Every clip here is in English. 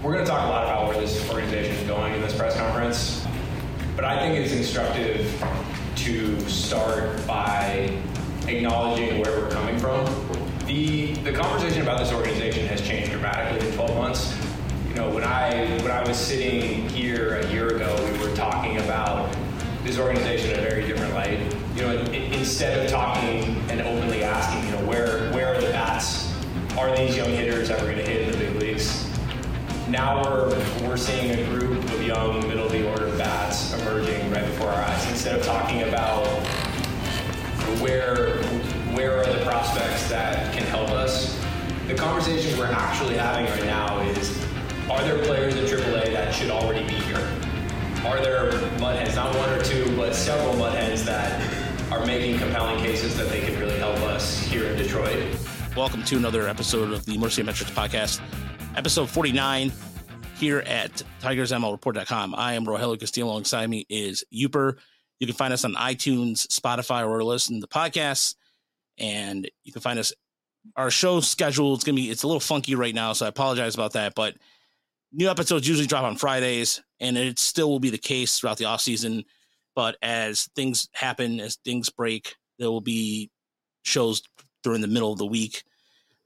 We're going to talk a lot about where this organization is going in this press conference, but I think it's instructive to start by acknowledging where we're coming from. The, the conversation about this organization has changed dramatically in 12 months. You know, when I, when I was sitting here a year ago, we were talking about this organization in a very different light. You know, instead of talking and openly asking, you know, where, where are the bats? Are these young hitters ever going to hit Now we're, we're seeing a group of young middle of the order bats emerging right before our eyes. Instead of talking about where where are the prospects that can help us, the conversation we're actually having right now is are there players in AAA that should already be here? Are there Mud Hens, not one or two, but several Mud Hens that are making compelling cases that they could really help us here in Detroit? Welcome to another episode of the Mercy Metrics podcast, episode 49 here at TigersMLReport.com. I am Rogelio Castillo. Alongside me is Uper. You can find us on iTunes, Spotify, or listen to the podcasts. And you can find us. Our show schedule is gonna be it's a little funky right now, so I apologize about that. But new episodes usually drop on Fridays, and it still will be the case throughout the off season. But as things happen, as things break, there will be shows during the middle of the week.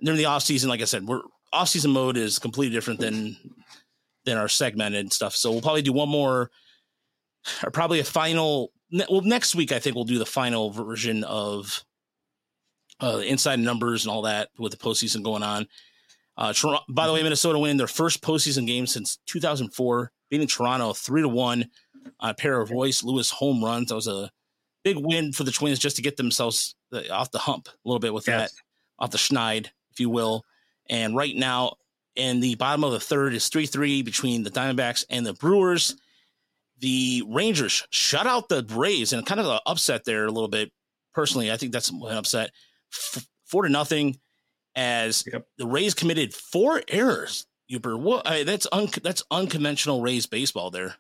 During the off season, like I said, we're off season mode is completely different than than our segmented stuff. So we'll probably do one more, or probably a final well, next week I think we'll do the final version of uh, inside numbers and all that with the postseason going on. Uh, Toronto, by the way, Minnesota winning their first postseason game since 2004, beating Toronto three to one on a pair of Royce Lewis home runs. That was a big win for the Twins just to get themselves uh, off the hump a little bit with yes. that, off the schneid, if you will. And right now, in the bottom of the third is 3 3 between the Diamondbacks and the Brewers the Rangers shut out the Rays and kind of an upset there a little bit. Personally, I think that's an upset. F- four to nothing, as yep. the Rays committed four errors. Uber, what? I, that's un- that's unconventional Rays baseball there.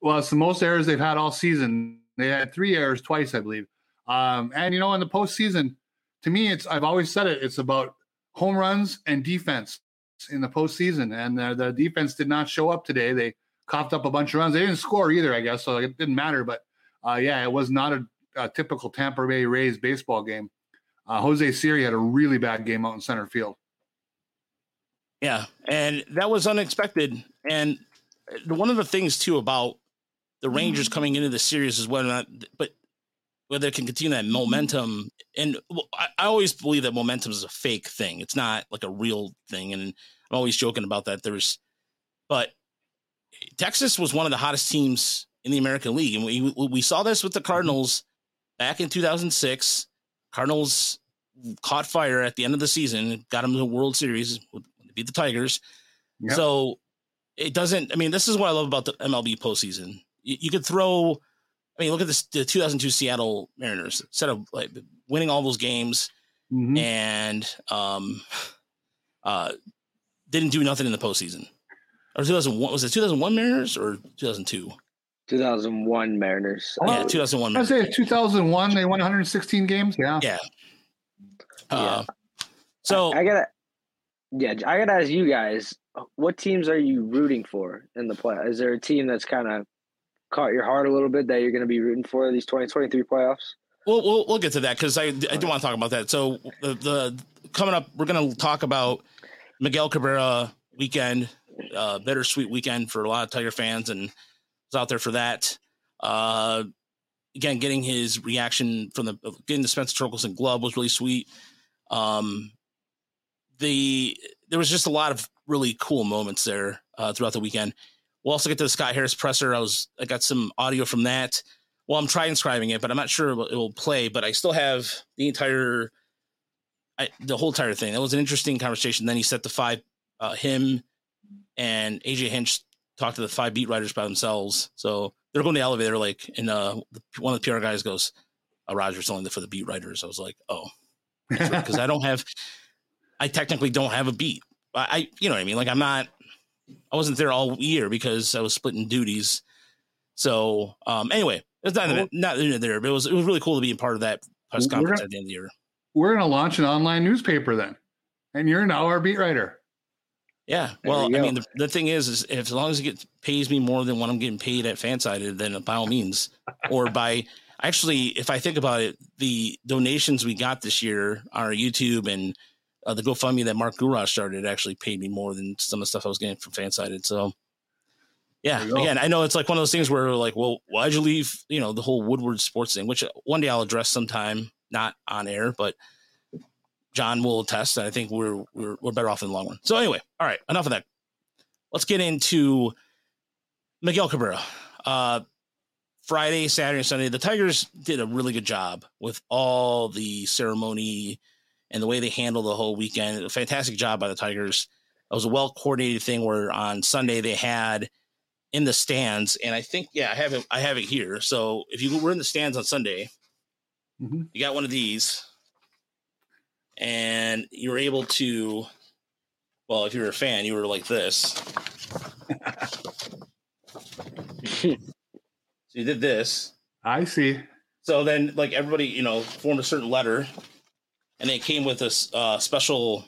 Well, it's the most errors they've had all season. They had three errors twice, I believe. Um, and you know, in the postseason, to me, it's I've always said it. It's about home runs and defense in the postseason, and uh, the defense did not show up today. They coughed up a bunch of runs. They didn't score either, I guess, so it didn't matter. But uh, yeah, it was not a, a, typical Tampa Bay Rays baseball game. Uh, Jose Siri had a really bad game out in center field. Yeah, and that was unexpected. And one of the things too about the Rangers mm-hmm. coming into the series is whether or not, but whether it can continue that momentum. And I, I always believe that momentum is a fake thing; it's not like a real thing. And I'm always joking about that. There's, but Texas was one of the hottest teams in the American League, and we we saw this with the Cardinals back in 2006. Cardinals caught fire at the end of the season, got them to the World Series, beat the Tigers. Yep. So it doesn't. I mean, this is what I love about the MLB postseason. You, you could throw. I mean, look at this: the 2002 Seattle Mariners, instead of like winning all those games, mm-hmm. and um, uh, didn't do nothing in the postseason or 2001 was it 2001 Mariners or 2002? 2001 Mariners. Oh, yeah, 2001. I say 2001 they won 116 games. Yeah. Yeah. Uh, yeah. So I, I gotta, yeah, I gotta ask you guys, what teams are you rooting for in the play? Is there a team that's kind of caught your heart a little bit that you're going to be rooting for these 2023 playoffs? Well, we'll we'll get to that because I I do want to talk about that. So the, the coming up, we're going to talk about Miguel Cabrera weekend uh, bittersweet weekend for a lot of Tiger fans, and was out there for that. Uh, again, getting his reaction from the getting the Spencer Torkelson glove was really sweet. Um, the there was just a lot of really cool moments there uh, throughout the weekend. We'll also get to the Scott Harris presser. I was I got some audio from that. Well, I'm transcribing it, but I'm not sure it will, play. But I still have the entire, I, the whole entire thing. That was an interesting conversation. Then he set the five, uh, him, and AJ Hinch talked to the five beat writers by themselves. So they're going to the elevator, like, and uh, one of the PR guys goes, uh, Roger's only for the beat writers. I was like, oh, because I don't have, I technically don't have a beat. I, I, you know what I mean? Like, I'm not, I wasn't there all year because I was splitting duties. So, um, anyway, it's not, well, not there, but it was, it was really cool to be a part of that press conference gonna, at the end of the year. We're going to launch an online newspaper then. And you're now our beat writer. Yeah. Well, we I mean, the, the thing is, is if as long as it gets, pays me more than what I'm getting paid at Fansided, then by all means, or by actually, if I think about it, the donations we got this year on our YouTube and uh, the GoFundMe that Mark Guraj started actually paid me more than some of the stuff I was getting from Fansided. So, yeah, again, I know it's like one of those things where like, well, why'd you leave? You know, the whole Woodward sports thing, which one day I'll address sometime, not on air, but John will attest. I think we're we're we're better off in the long run. So anyway, all right, enough of that. Let's get into Miguel Cabrera. Uh, Friday, Saturday, and Sunday, the Tigers did a really good job with all the ceremony and the way they handled the whole weekend. A fantastic job by the Tigers. It was a well coordinated thing where on Sunday they had in the stands, and I think yeah, I have it. I have it here. So if you were in the stands on Sunday, Mhm. you got one of these, and you were able to. Well, if you were a fan, you were like this. so you did this. I see. So then, like everybody, you know, formed a certain letter, and they came with this uh, special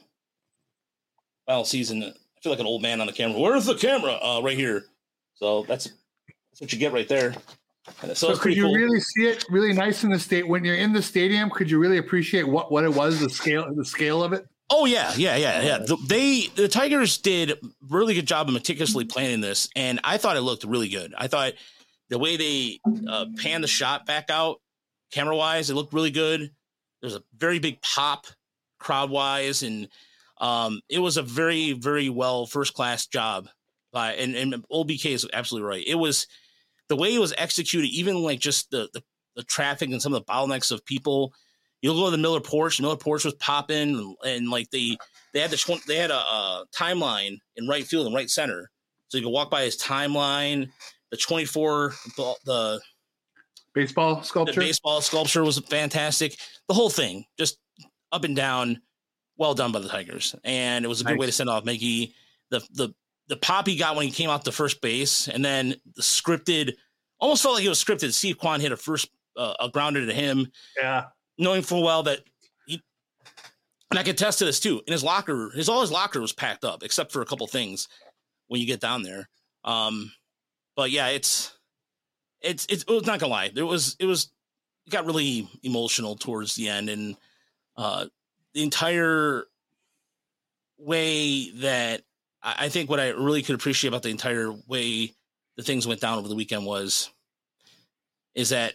final season. I feel like an old man on the camera. Where's the camera? Uh, right here. So that's that's what you get right there. So, So, could you cool. really see it really nice in the state when you're in the stadium? Could you really appreciate what, what it was, the scale, the scale of it? Oh yeah, yeah, yeah, yeah. The, they the Tigers did really good job of meticulously planning this, and I thought it looked really good. I thought the way they uh, panned the shot back out, camera wise, it looked really good. There's a very big pop, crowd wise, and um, it was a very, very well first class job. By and and is absolutely right. It was the way it was executed, even like just the the, the traffic and some of the bottlenecks of people you'll go to the Miller Porch. Miller Porch was popping, and, and like they they had the they had a, uh timeline in right field and right center, so you could walk by his timeline. The twenty four the, the Baseball the sculpture. baseball sculpture was fantastic. The whole thing, just up and down, well done by the Tigers, and it was a good way to send off Mickey. The the the pop he got when he came out to first base, and then the scripted, almost felt like it was scripted. Steve Kwan hit a first uh, a grounder to him yeah. knowing full well that he and I can attest to this too. In his locker, his all his locker was packed up except for a couple things when you get down there. Um, but yeah, it's it's it's it was not gonna lie. There was it was it got really emotional towards the end, and uh, the entire way that I, I think what I really could appreciate about the entire way the things went down over the weekend was is that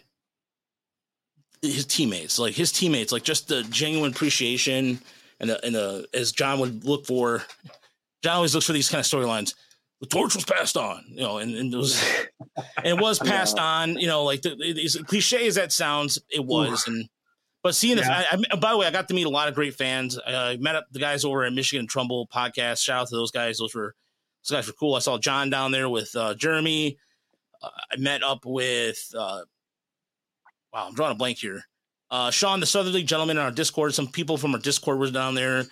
his teammates, like his teammates, like just the genuine appreciation and the, and the as John would look for. John always looks for these kind of storylines. The torch was passed on, you know, and, and it was and it was passed on, you know, like the, as cliche as that sounds, it was. And but seeing Yeah. I, I, by the way, I got to meet a lot of great fans. I met up the guys over at Michigan Trumbull podcast. Shout out to those guys. Those were those guys were cool. I saw John down there with uh, Jeremy. Uh, I met up with uh, wow, I'm drawing a blank here. Uh, Sean, the Southerly gentleman on our Discord. Some people from our Discord was down there.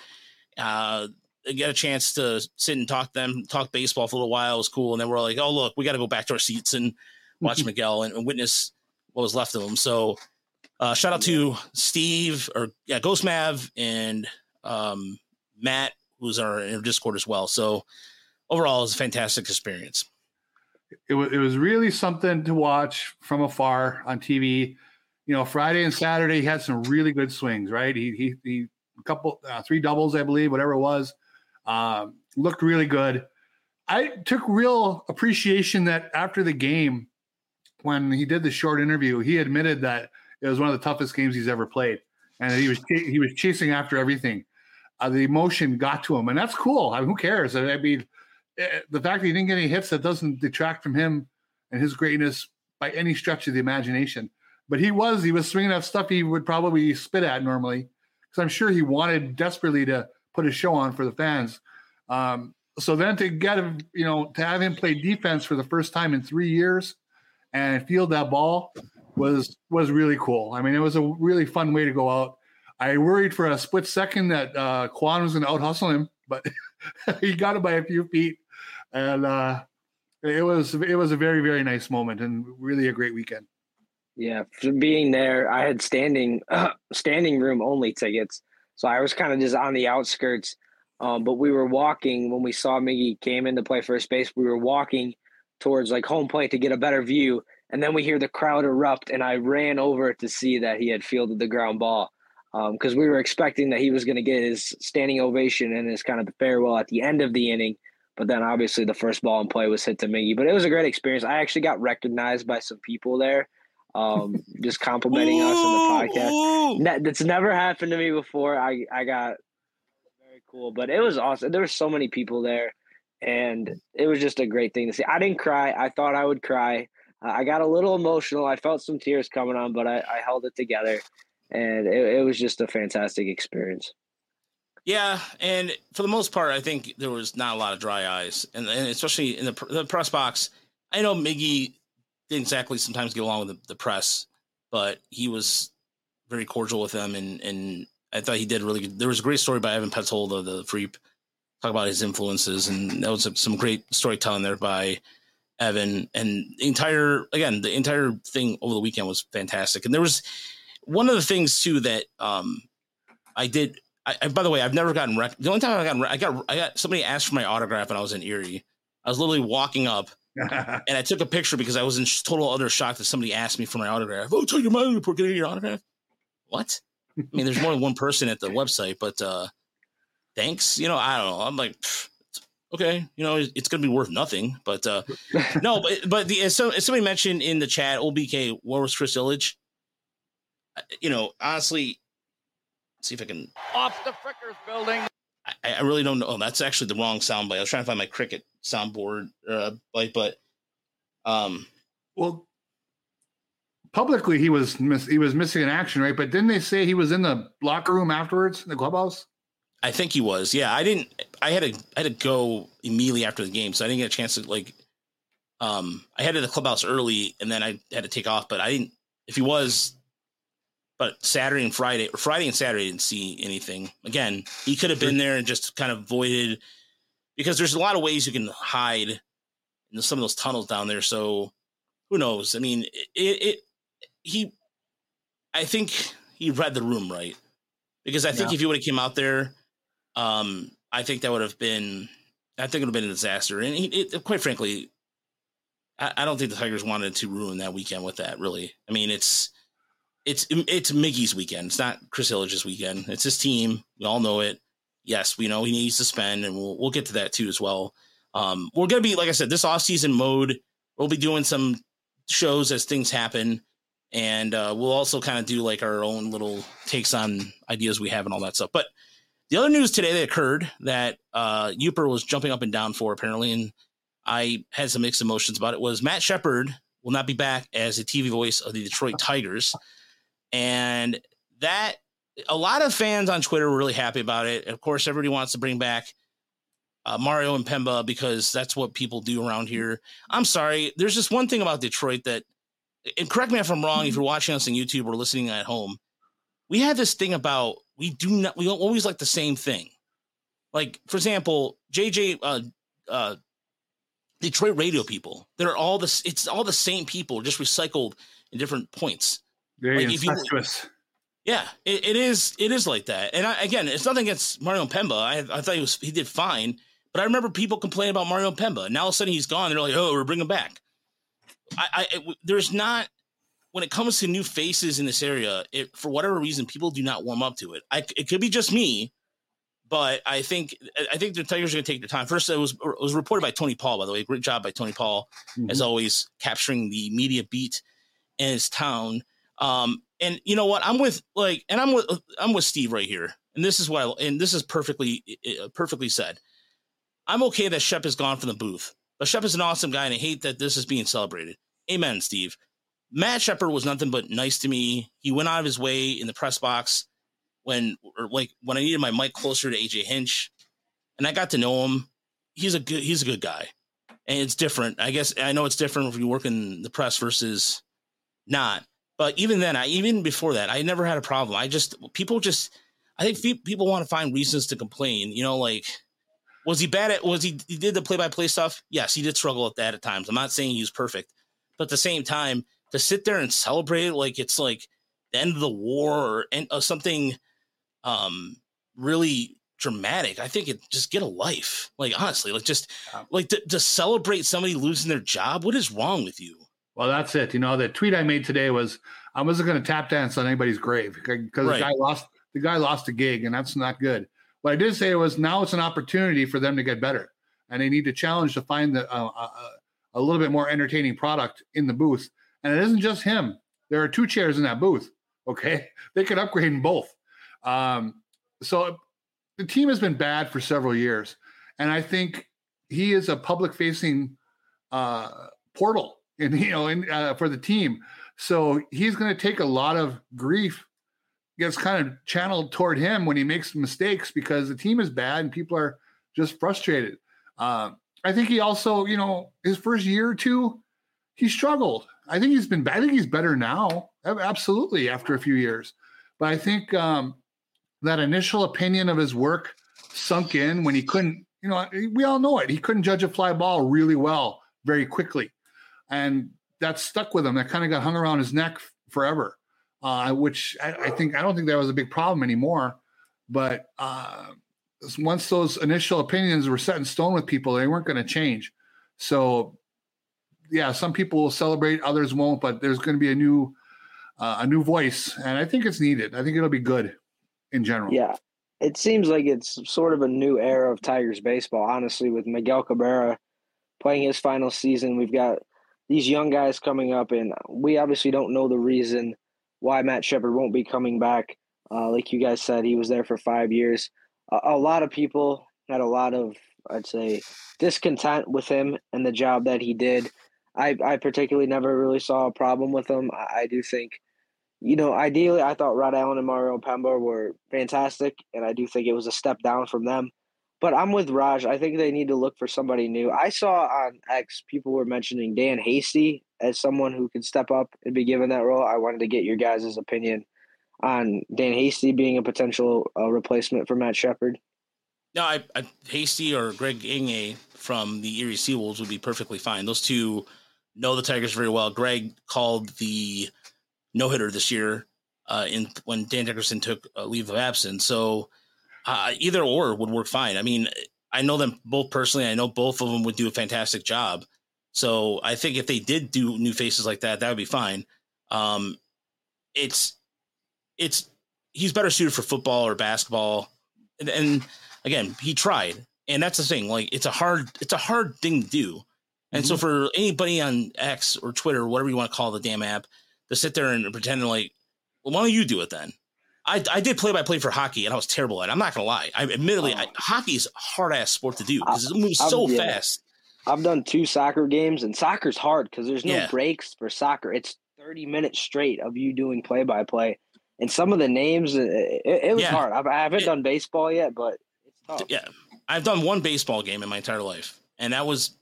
Get a chance to sit and talk to them, talk baseball for a little while. It was cool. And then we're like, oh, look, we got to go back to our seats and watch Miguel and, and witness what was left of him. So, uh, shout out to Steve or yeah, Ghost Mav and um, Matt, who's our in our Discord as well. So, overall, it was a fantastic experience. it was it was really something to watch from afar on TV. You know, Friday and Saturday he had some really good swings. Right, he he, he a couple uh, three doubles, I believe, whatever it was. Um, looked really good. I took real appreciation that after the game, when he did the short interview, he admitted that it was one of the toughest games he's ever played, and that he was he was chasing after everything. Uh, the emotion got to him, and that's cool. I mean, who cares? I mean, eh, the fact that he didn't get any hits that doesn't detract from him and his greatness by any stretch of the imagination. But he was he was swinging at stuff he would probably spit at normally because I'm sure he wanted desperately to put a show on for the fans. Um, so then to get him, you know, to have him play defense for the first time in three years and field that ball was was really cool. I mean, it was a really fun way to go out. I worried for a split second that uh, Kwan was going to out hustle him, but he got it by a few feet, and uh, it was it was a very very nice moment and really a great weekend. Yeah, being there, I had standing standing room only tickets, so I was kind of just on the outskirts. Um, but we were walking when we saw Miggy came in to play first base. We were walking towards like home plate to get a better view, and then we hear the crowd erupt, and I ran over to see that he had fielded the ground ball because um, we were expecting that he was going to get his standing ovation and his kind of the farewell at the end of the inning. But then obviously the first ball in play was hit to Miggy. But it was a great experience. I actually got recognized by some people there, um, just complimenting us in the podcast. That's never happened to me before. I I got very cool, but it was awesome. There were so many people there, and it was just a great thing to see. I didn't cry. I thought I would cry. Uh, I got a little emotional. I felt some tears coming on, but I, I held it together, and it, it was just a fantastic experience. Yeah, and for the most part, I think there was not a lot of dry eyes, and, and especially in the, the, press box. I know Miggy didn't exactly sometimes get along with the, the, press, but he was very cordial with them, and and I thought he did really good. There was a great story by Evan Petzold, of the Freep, talk about his influences, and that was some great storytelling there by Evan. And the entire, again, the entire thing over the weekend was fantastic. And there was one of the things too that um, I did I, by the way, I've never gotten rec- the only time I got I got I got somebody asked for my autograph and I was in Erie. I was literally walking up and I took a picture because I was in total utter shock that somebody asked me for my autograph. Oh, tell your mother report getting your autograph. What? I mean, there's more than one person at the website, but uh thanks. You know, I don't know. I'm like, okay, you know, it's gonna be worth nothing, but uh no, but but the as, so, as somebody mentioned in the chat, OBK, where was Chris Ilitch? You know, honestly, see if I can off the Frickers building. I, I, really don't know. Oh, that's actually the wrong soundbite. I was trying to find my cricket soundboard uh, bite, but um, well, publicly he was miss, he was missing in action, right? But didn't they say he was in the locker room afterwards in the clubhouse? I think he was. Yeah, I didn't. I had to. I had to go immediately after the game, so I didn't get a chance to like. Um, I had to the clubhouse early, and then I had to take off. But I didn't. If he was, but Saturday and Friday, or Friday and Saturday, didn't see anything. Again, he could have been there and just kind of avoided because there's a lot of ways you can hide in some of those tunnels down there. So who knows? I mean, it, it he, I think he read the room right because I think yeah. if he would have came out there, um, I think that would have been, I think it would have been a disaster. And he, it, quite frankly, I, I don't think the Tigers wanted to ruin that weekend with that. Really, I mean, it's it's it's Miggy's weekend. It's not Chris Ilitch's weekend. It's his team. We all know it. Yes, we know he needs to spend, and we'll we'll get to that too as well. Um, we're gonna be like I said, this off season mode. We'll be doing some shows as things happen, and uh, we'll also kind of do like our own little takes on ideas we have and all that stuff. But the other news today that occurred that uh, Uper was jumping up and down for apparently, and I had some mixed emotions about it was Matt Shepard will not be back as a TV voice of the Detroit Tigers. And that a lot of fans on Twitter were really happy about it. Of course, everybody wants to bring back uh, Mario Impemba because that's what people do around here. I'm sorry. There's just one thing about Detroit that, and correct me if I'm wrong, if you're watching us on YouTube or listening at home, we have this thing about we do not, we always like the same thing. Like, for example, JJ, uh, uh, Detroit radio people, they're all this, it's all the same people, just recycled in different points. Very like incestuous. You, yeah, it, it is. It is like that. And I, again, it's nothing against Mario Pemba. I, I thought he was he did fine, but I remember people complaining about Mario Impemba. Now all of a sudden he's gone. They're like, oh, we're bringing him back. I, I it, there's not when it comes to new faces in this area. It, for whatever reason, people do not warm up to it. I, it could be just me, but I think I think the Tigers are going to take their time. First, it was it was reported by Tony Paul. By the way, great job by Tony Paul, mm-hmm. as always, capturing the media beat in his town. Um, and you know what? I'm with like, and I'm with I'm with Steve right here. And this is why, and this is perfectly perfectly said. I'm okay that Shep is gone from the booth, but Shep is an awesome guy, and I hate that this is being celebrated. Amen, Steve. Matt Shepard was nothing but nice to me. He went out of his way in the press box when, or like when I needed my mic closer to AJ Hinch, and I got to know him. He's a good he's a good guy, and it's different. I guess I know it's different if you work in the press versus not. But even then, I even before that, I never had a problem. I just people just I think people want to find reasons to complain. You know, like was he bad at was he he did the play by play stuff? Yes, he did struggle at that at times. I'm not saying he was perfect, but at the same time, to sit there and celebrate it like it's like the end of the war or, end, or something um really dramatic. I think it just get a life. Like honestly, like just like to, to celebrate somebody losing their job. What is wrong with you? Well, that's it. You know, the tweet I made today was I wasn't going to tap dance on anybody's grave because Right. the guy lost the guy lost a gig, and that's not good. What I did say was now it's an opportunity for them to get better, and they need to challenge to find the, uh, uh, a little bit more entertaining product in the booth. And it isn't just him. There are two chairs in that booth. Okay, they could upgrade in both. Um, so the team has been bad for several years, and I think he is a public-facing uh, portal, and you know, in, uh, for the team. So he's going to take a lot of grief gets kind of channeled toward him when he makes mistakes because the team is bad and people are just frustrated. Um, I think he also, you know, his first year or two, he struggled. I think he's been. I think he's better now, absolutely after a few years. But I think um, that initial opinion of his work sunk in when he couldn't. You know, we all know it. He couldn't judge a fly ball really well very quickly, and that stuck with him. That kind of got hung around his neck forever uh, which I, I think I don't think that was a big problem anymore. But uh, once those initial opinions were set in stone with people, they weren't going to change. So, yeah, some people will celebrate, others won't. But there's going to be a new uh, a new voice, and I think it's needed. I think it'll be good in general. Yeah. It seems like it's sort of a new era of Tigers baseball, honestly, with Miguel Cabrera playing his final season. We've got these young guys coming up, and we obviously don't know the reason why Matt Shepard won't be coming back. Uh, like you guys said, he was there for five years. A, a lot of people had a lot of, I'd say, discontent with him and the job that he did. I, I particularly never really saw a problem with him. I, I do think you know, ideally, I thought Rod Allen and Mario Pemba were fantastic, and I do think it was a step down from them. But I'm with Raj. I think they need to look for somebody new. I saw on X people were mentioning Dan Hasty as someone who could step up and be given that role. I wanted to get your guys' opinion on Dan Hasty being a potential uh, replacement for Matt Shepard. No, I, I Hasty or Greg Inge from the Erie Seawolves would be perfectly fine. Those two know the Tigers very well. Greg called the no hitter this year uh, in when Dan Dickerson took leave of absence. So uh, either or would work fine. I mean, I know them both personally. I know both of them would do a fantastic job. So I think if they did do new faces like that, that would be fine. Um, it's it's he's better suited for football or basketball, and, and again, he tried, and that's the thing. Like it's a hard it's a hard thing to do. And so for anybody on X or Twitter, or whatever you want to call the damn app, to sit there and pretend like, well, why don't you do it then? I, I did play by play for hockey and I was terrible at it. I'm not gonna lie. I admittedly, oh. I, hockey is a hard ass sport to do because it moves I'm- so yeah. fast. I've done two soccer games, and soccer's hard because there's no Yeah. breaks for soccer. It's 30 minutes straight of you doing play by play. And some of the names, uh, it, it, it was Yeah. hard. I've, I haven't It- done baseball yet, but it's tough. Yeah, I've done one baseball game in my entire life, and that was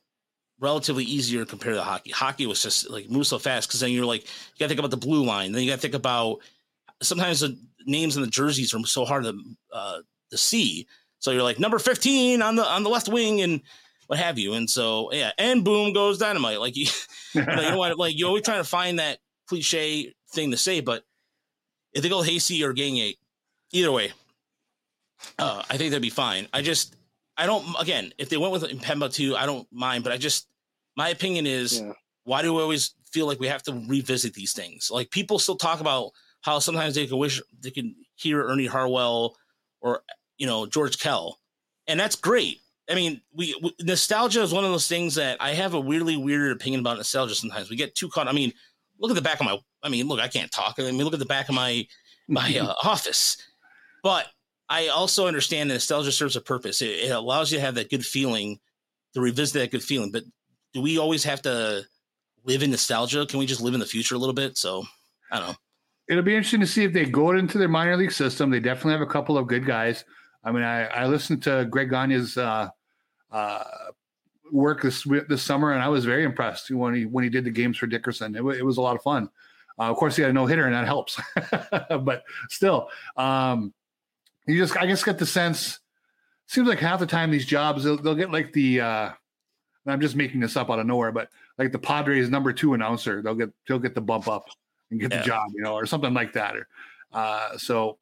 relatively easier compared to hockey. Hockey was just like move so fast because then you're like you got to think about the blue line, then you got to think about sometimes the names in the jerseys are so hard to uh, to see. So you're like number 15 on the on the left wing and what have you. And so yeah, and boom goes dynamite. Like you, you know, you know what? Like you're always trying to find that cliche thing to say, but if they go Hasty or Gagne, either way, uh, I think that'd be fine. I just, I don't. Again, if they went with Impemba too, I don't mind. But I just, my opinion is, Yeah. why do we always feel like we have to revisit these things? Like people still talk about how sometimes they can wish they can hear Ernie Harwell or you know George Kell, and that's great. I mean, we, we nostalgia is one of those things that I have a weirdly weird opinion about nostalgia. Sometimes we get too caught. I mean, look at the back of my. I mean, look, I can't talk. I mean, look at the back of my my uh, office. But I also understand that nostalgia serves a purpose. It, it allows you to have that good feeling, to revisit that good feeling. But do we always have to live in nostalgia? Can we just live in the future a little bit? So I don't know. It'll be interesting to see if they go into their minor league system. They definitely have a couple of good guys. I mean, I, I listened to Greg Gagne's uh, uh, work this this summer, and I was very impressed when he when he did the games for Dickerson. It, wa- it was a lot of fun. Uh, of course, he had a no hitter, and that helps. but still, um, you just I just get the sense. Seems like half the time these jobs they'll, they'll get like the. Uh, I'm just making this up out of nowhere, but like the Padres number two announcer, they'll get they'll get the bump up and get Yeah. the job, you know, or something like that. Or uh, so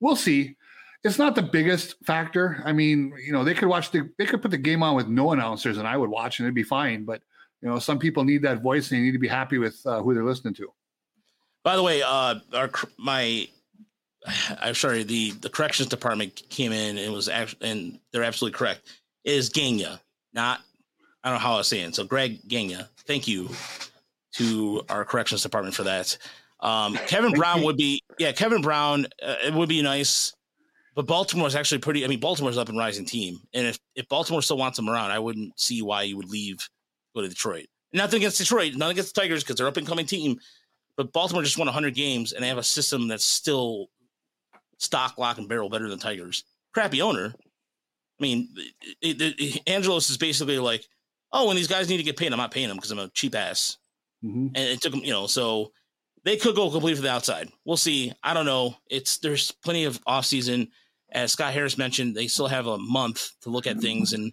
we'll see. it's not the biggest factor. I mean, you know, they could watch the they could put the game on with no announcers, and I would watch, and it'd be fine. But you know, some people need that voice, and they need to be happy with uh, who they're listening to. By the way, uh, our my I'm sorry, the the corrections department came in and was actually, and they're absolutely correct. It is Gagna, not I don't know how I was saying. So Greg Gagna, thank you to our corrections department for that. Um, Kevin Brown would be, yeah, Kevin Brown. Uh, it would be nice, but Baltimore is actually pretty. I mean, Baltimore's up and rising team, and if if Baltimore still wants him around, I wouldn't see why you would leave, go to Detroit. Nothing against Detroit, nothing against the Tigers because they're up and coming team, but Baltimore just won 100 games and they have a system that's still stock, lock, and barrel better than Tigers. Crappy owner. I mean, it, it, it, Angelos is basically like, oh, when these guys need to get paid, I'm not paying them because I'm a cheap ass. Mm-hmm. And it took them, you know, so they could go completely for the outside. We'll see. I don't know. It's there's plenty of off season. As Scott Harris mentioned, they still have a month to look at things, and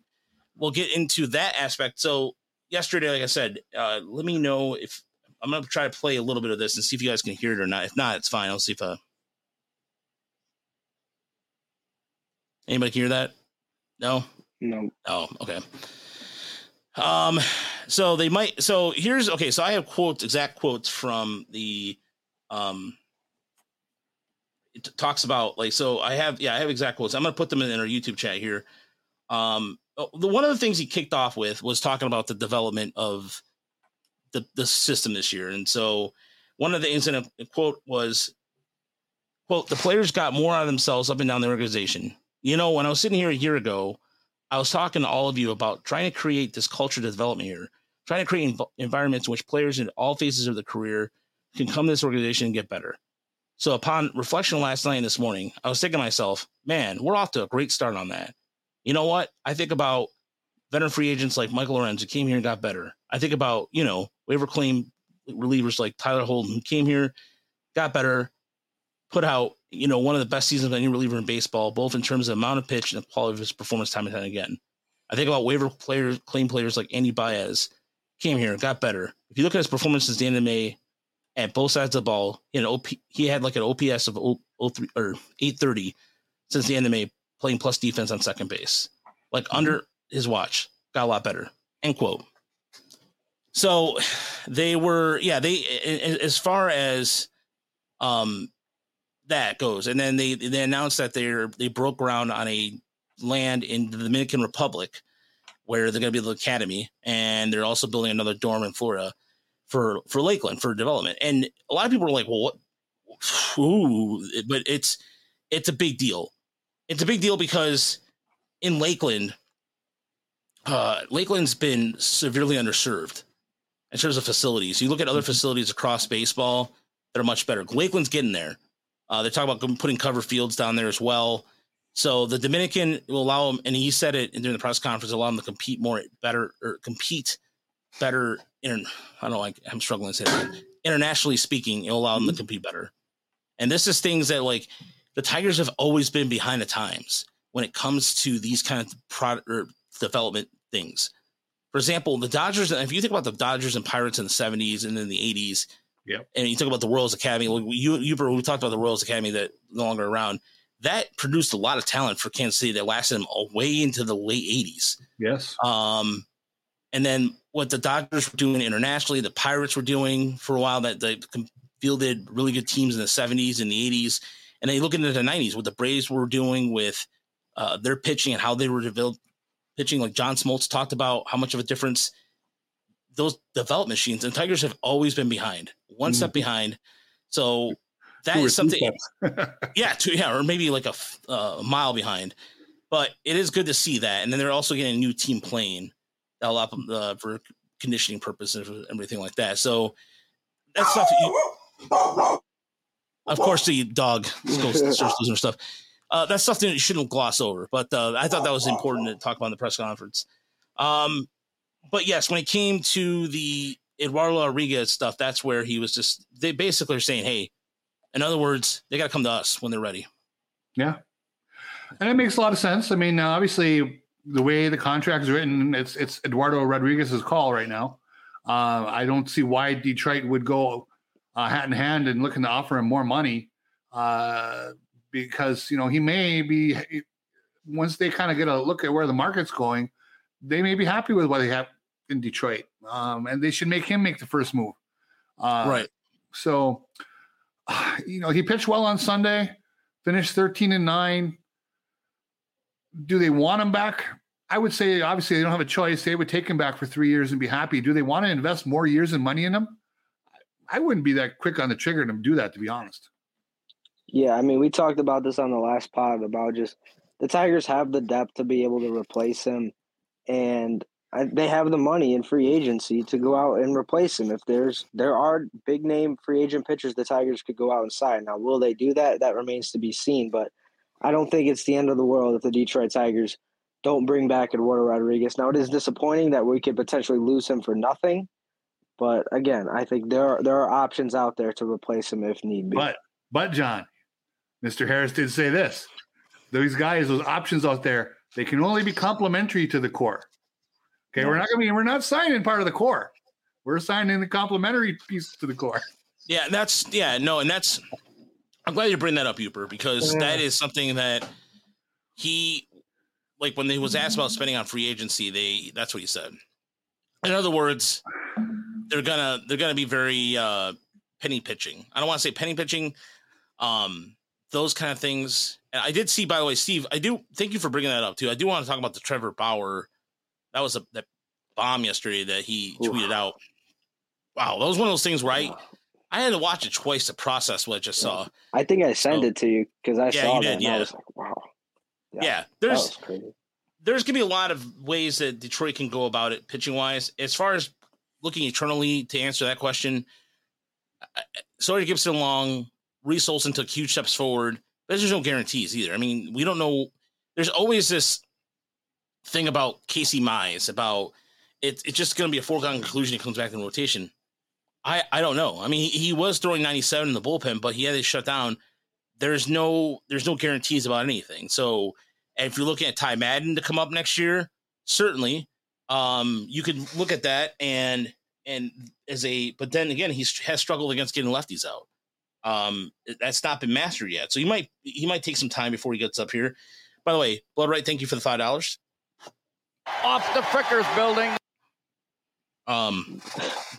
we'll get into that aspect. So yesterday, like I said, uh, let me know if I'm gonna try to play a little bit of this and see if you guys can hear it or not. If not, it's fine. I'll see if uh, Anybody can hear that? No. No. Oh, okay. Um, so they might. So here's okay. So I have quotes, exact quotes from the, um, it talks about like so. I have yeah, I have exact quotes. I'm gonna put them in, in our YouTube chat here. Um, oh, the one of the things he kicked off with was talking about the development of the the system this year, and so one of the incident quote was, "quote The players got more out of themselves up and down the organization." You know, when I was sitting here a year ago, I was talking to all of you about trying to create this culture development here, trying to create env- environments in which players in all phases of their career can come to this organization and get better. So, upon reflection last night and this morning, I was thinking to myself, man, we're off to a great start on that. You know what? I think about veteran free agents like Michael Lorenzen who came here and got better. I think about, you know, waiver claim relievers like Tyler Holton who came here, got better, put out you know, one of the best seasons of any reliever in baseball, both in terms of amount of pitch and the quality of his performance time and time again. I think about waiver players, claim players like Andy Ibáñez came here, got better. If you look at his performance since the end of May at both sides of the ball, you know, OP, he had like an OPS of 03 or 830 since the end of May, playing plus defense on second base. Like mm-hmm. under his watch, got a lot better. End quote. So they were, yeah, they, as far as, um, that goes. And then they they announced that they're they broke ground on a land in the Dominican Republic where they're going to be the academy, and they're also building another dorm in Florida for for Lakeland for development. And a lot of people are like, "Well, what?" Ooh, but it's it's a big deal. It's a big deal because in Lakeland, uh, Lakeland's been severely underserved in terms of facilities. You look at other mm-hmm. facilities across baseball that are much better. Lakeland's getting there. Uh, they're talking about putting cover fields down there as well. So the Dominican will allow them, and he said it during the press conference, allow them to compete more better or compete better. In, I don't like I'm struggling to say that. Internationally speaking, it'll allow them to compete better. And this is things that like the Tigers have always been behind the times when it comes to these kind of product or development things. For example, the Dodgers, if you think about the Dodgers and Pirates in the 70s and in the 80s, yeah. And you talk about the Royals Academy. You, you, we talked about the Royals Academy that no longer around. That produced a lot of talent for Kansas City that lasted them way into the late 80s. Yes. Um, and then what the Dodgers were doing internationally, the Pirates were doing for a while that they fielded really good teams in the 70s and the 80s. And then you look into the 90s, what the Braves were doing with uh, their pitching and how they were developed pitching. Like John Smoltz talked about how much of a difference those development machines and Tigers have always been behind, one mm. step behind. So that is something, yeah, two, yeah, or maybe like a, uh, mile behind. But it is good to see that, and then they're also getting a new team playing that allow them uh, for conditioning purposes and everything like that. So that's stuff. That you, of course, the dog goes starts losing stuff. Uh, that's stuff that you shouldn't gloss over. But uh, I thought that was important to talk about in the press conference. Um, but yes, when it came to the Eduardo Rodriguez stuff, that's where he was just they basically are saying, "Hey, in other words, they got to come to us when they're ready." Yeah, and it makes a lot of sense. I mean, obviously, the way the contract is written, it's it's Eduardo Rodriguez's call right now. Uh, I don't see why Detroit would go uh, hat in hand and looking to offer him more money. Uh, because you know he may be once they kind of get a look at where the market's going, they may be happy with what they have in Detroit, um, and they should make him make the first move. Uh, right. So, you know, he pitched well on Sunday, finished thirteen and nine. Do they want him back? I would say obviously they don't have a choice. They would take him back for three years and be happy. Do they want to invest more years and money in him? I wouldn't be that quick on the trigger to do that, to be honest. Yeah, I mean, we talked about this on the last pod about just the Tigers have the depth to be able to replace him, and they have the money in free agency to go out and replace him. If there's there are big name free agent pitchers the Tigers could go out and sign. Now, will they do that? That remains to be seen. But I don't think it's the end of the world if the Detroit Tigers don't bring back Eduardo Rodriguez. Now it is disappointing that we could potentially lose him for nothing, but again, I think there are there are options out there to replace him if need be. But but John, Mr. Harris did say this: those guys, those options out there, they can only be complementary to the core. Okay, yeah. we're not gonna be we're not signing part of the core. We're signing the complementary piece to the core. Yeah, that's yeah, no, and that's I'm glad you bring that up, Uper, because yeah. that is something that he like when he was asked about spending on free agency, they that's what he said. In other words, they're gonna they're gonna be very uh, penny pitching. I don't want to say penny pitching, um, those kind of things. And I did see, by the way, Steve. I do thank you for bringing that up too. I do want to talk about the Trevor Bauer. That was a that bomb yesterday that he Ooh. tweeted out. Wow, that was one of those things where I I had to watch it twice to process what I just saw. I think I sent so, it to you because I yeah, saw that. Did, yeah. I was like, wow. Yeah, yeah there's there's gonna be a lot of ways that Detroit can go about it pitching wise. As far as looking eternally to answer that question, Sawyer Gipson-Long, Reese Olson took huge steps forward, but there's no guarantees either. I mean, we don't know. There's always this thing about Casey Mize about it, it's just going to be a foregone conclusion. He comes back in rotation. I, I don't know. I mean, he, he was throwing 97 in the bullpen, but he had to shut down. There's no there's no guarantees about anything. So if you're looking at Ty Madden to come up next year, certainly um, you could look at that and and as a but then again he has struggled against getting lefties out. Um, that's not been mastered yet. So you might he might take some time before he gets up here. By the way, Blood Right, thank you for the five dollars. Off the Frickers building. Um,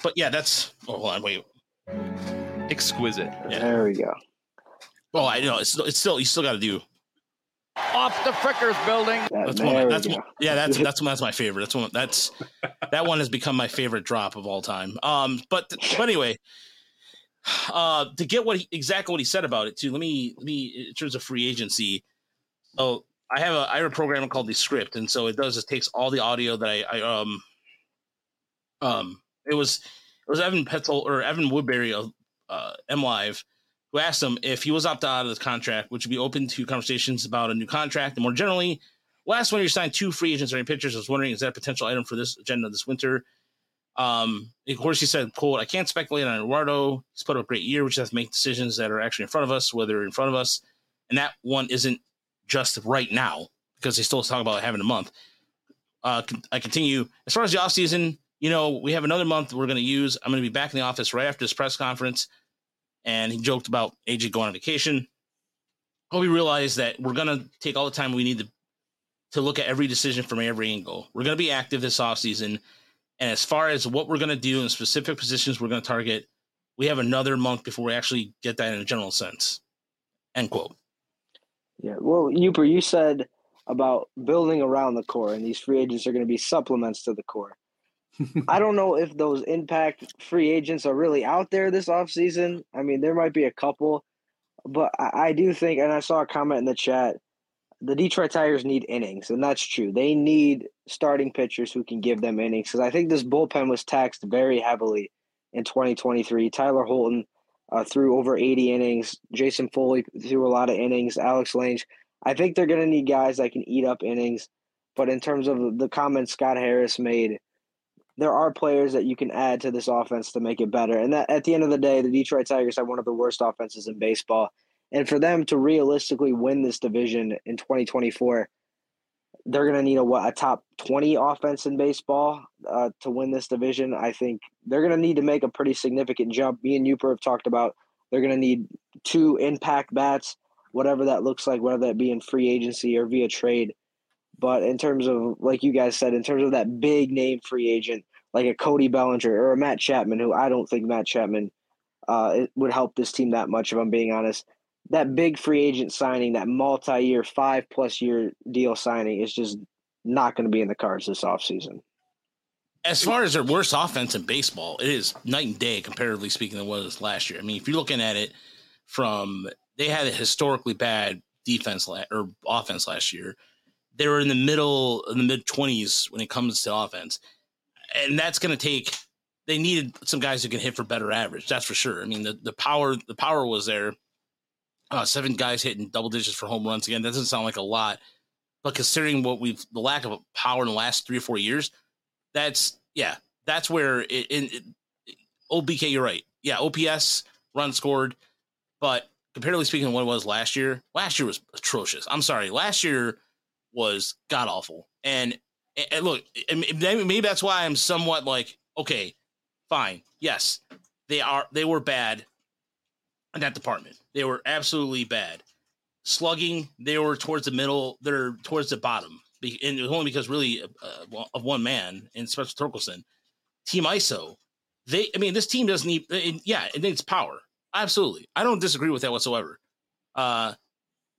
but yeah, that's oh, hold on, wait. Exquisite. Yeah. There we go. Oh, I know. It's, it's still you still got to do off the Frickers building. That's one. That's one, yeah. That's that's that's my favorite. That's one. That's that one has become my favorite drop of all time. Um, but but anyway, uh, to get what he, exactly what he said about it too. Let me let me in terms of free agency. So I have a I have a program called the Script, and so it does it takes all the audio that I, I um um it was it was Evan Petzold or Evan Woodbery of uh, MLive who asked him if he was opted out of this contract, which would be open to conversations about a new contract? And more generally, last winter you signed two free agents or any pitchers. I was wondering, is that a potential item for this agenda this winter? Um, of course, he said, quote, I can't speculate on Eduardo. He's put up a great year. Just have to make decisions that are actually in front of us, whether in front of us. And that one isn't just right now because they still talk about having a month. Uh, I continue. As far as the offseason, you know, we have another month we're going to use. I'm going to be back in the office right after this press conference and he joked about AJ going on vacation. But we realized that we're gonna take all the time we need to to look at every decision from every angle. We're gonna be active this offseason. And as far as what we're gonna do in specific positions we're gonna target, we have another month before we actually get that in a general sense. End quote. Yeah. Well, Uper, you said about building around the core, and these free agents are going to be supplements to the core. I don't know if those impact free agents are really out there this offseason. I mean, there might be a couple, but I, I, do think, and I saw a comment in the chat, the Detroit Tigers need innings, and that's true. They need starting pitchers who can give them innings because I think this bullpen was taxed very heavily in 2023. Tyler Holton uh, threw over 80 innings. Jason Foley threw a lot of innings. Alex Lange. I think they're going to need guys that can eat up innings. But in terms of the comments Scott Harris made, there are players that you can add to this offense to make it better. And that, at the end of the day, the Detroit Tigers have one of the worst offenses in baseball. And for them to realistically win this division in 2024, they're going to need a what a top 20 offense in baseball uh, to win this division. I think they're going to need to make a pretty significant jump. Me and Uper have talked about they're going to need two impact bats. whatever that looks like, whether that be in free agency or via trade. But in terms of, like you guys said, in terms of that big name free agent, like a Cody Bellinger or a Matt Chapman, who I don't think Matt Chapman uh, would help this team that much, if I'm being honest. That big free agent signing, that multi year, five plus year deal signing, is just not going to be in the cards this offseason. As far as their worst offense in baseball, it is night and day, comparatively speaking, than was last year. I mean, if you're looking at it from, they had a historically bad defense la- or offense last year. They were in the middle, in the mid 20s when it comes to offense. And that's going to take, they needed some guys who can hit for better average. That's for sure. I mean, the, the power, the power was there. Uh, seven guys hitting double digits for home runs again. That doesn't sound like a lot, but considering what we've the lack of power in the last three or four years, that's yeah, that's where it, in it, OBK. You're right. Yeah, OPS run scored, but comparatively speaking, what it was last year, last year was atrocious. I'm sorry, last year was god awful. And, and look, maybe that's why I'm somewhat like, okay, fine, yes, they are they were bad in that department. They were absolutely bad. Slugging, they were towards the middle. They're towards the bottom, and it was only because really uh, of one man in Spencer Torkelson. Team ISO, they. I mean, this team doesn't need. Yeah, it needs power. Absolutely, I don't disagree with that whatsoever. Uh,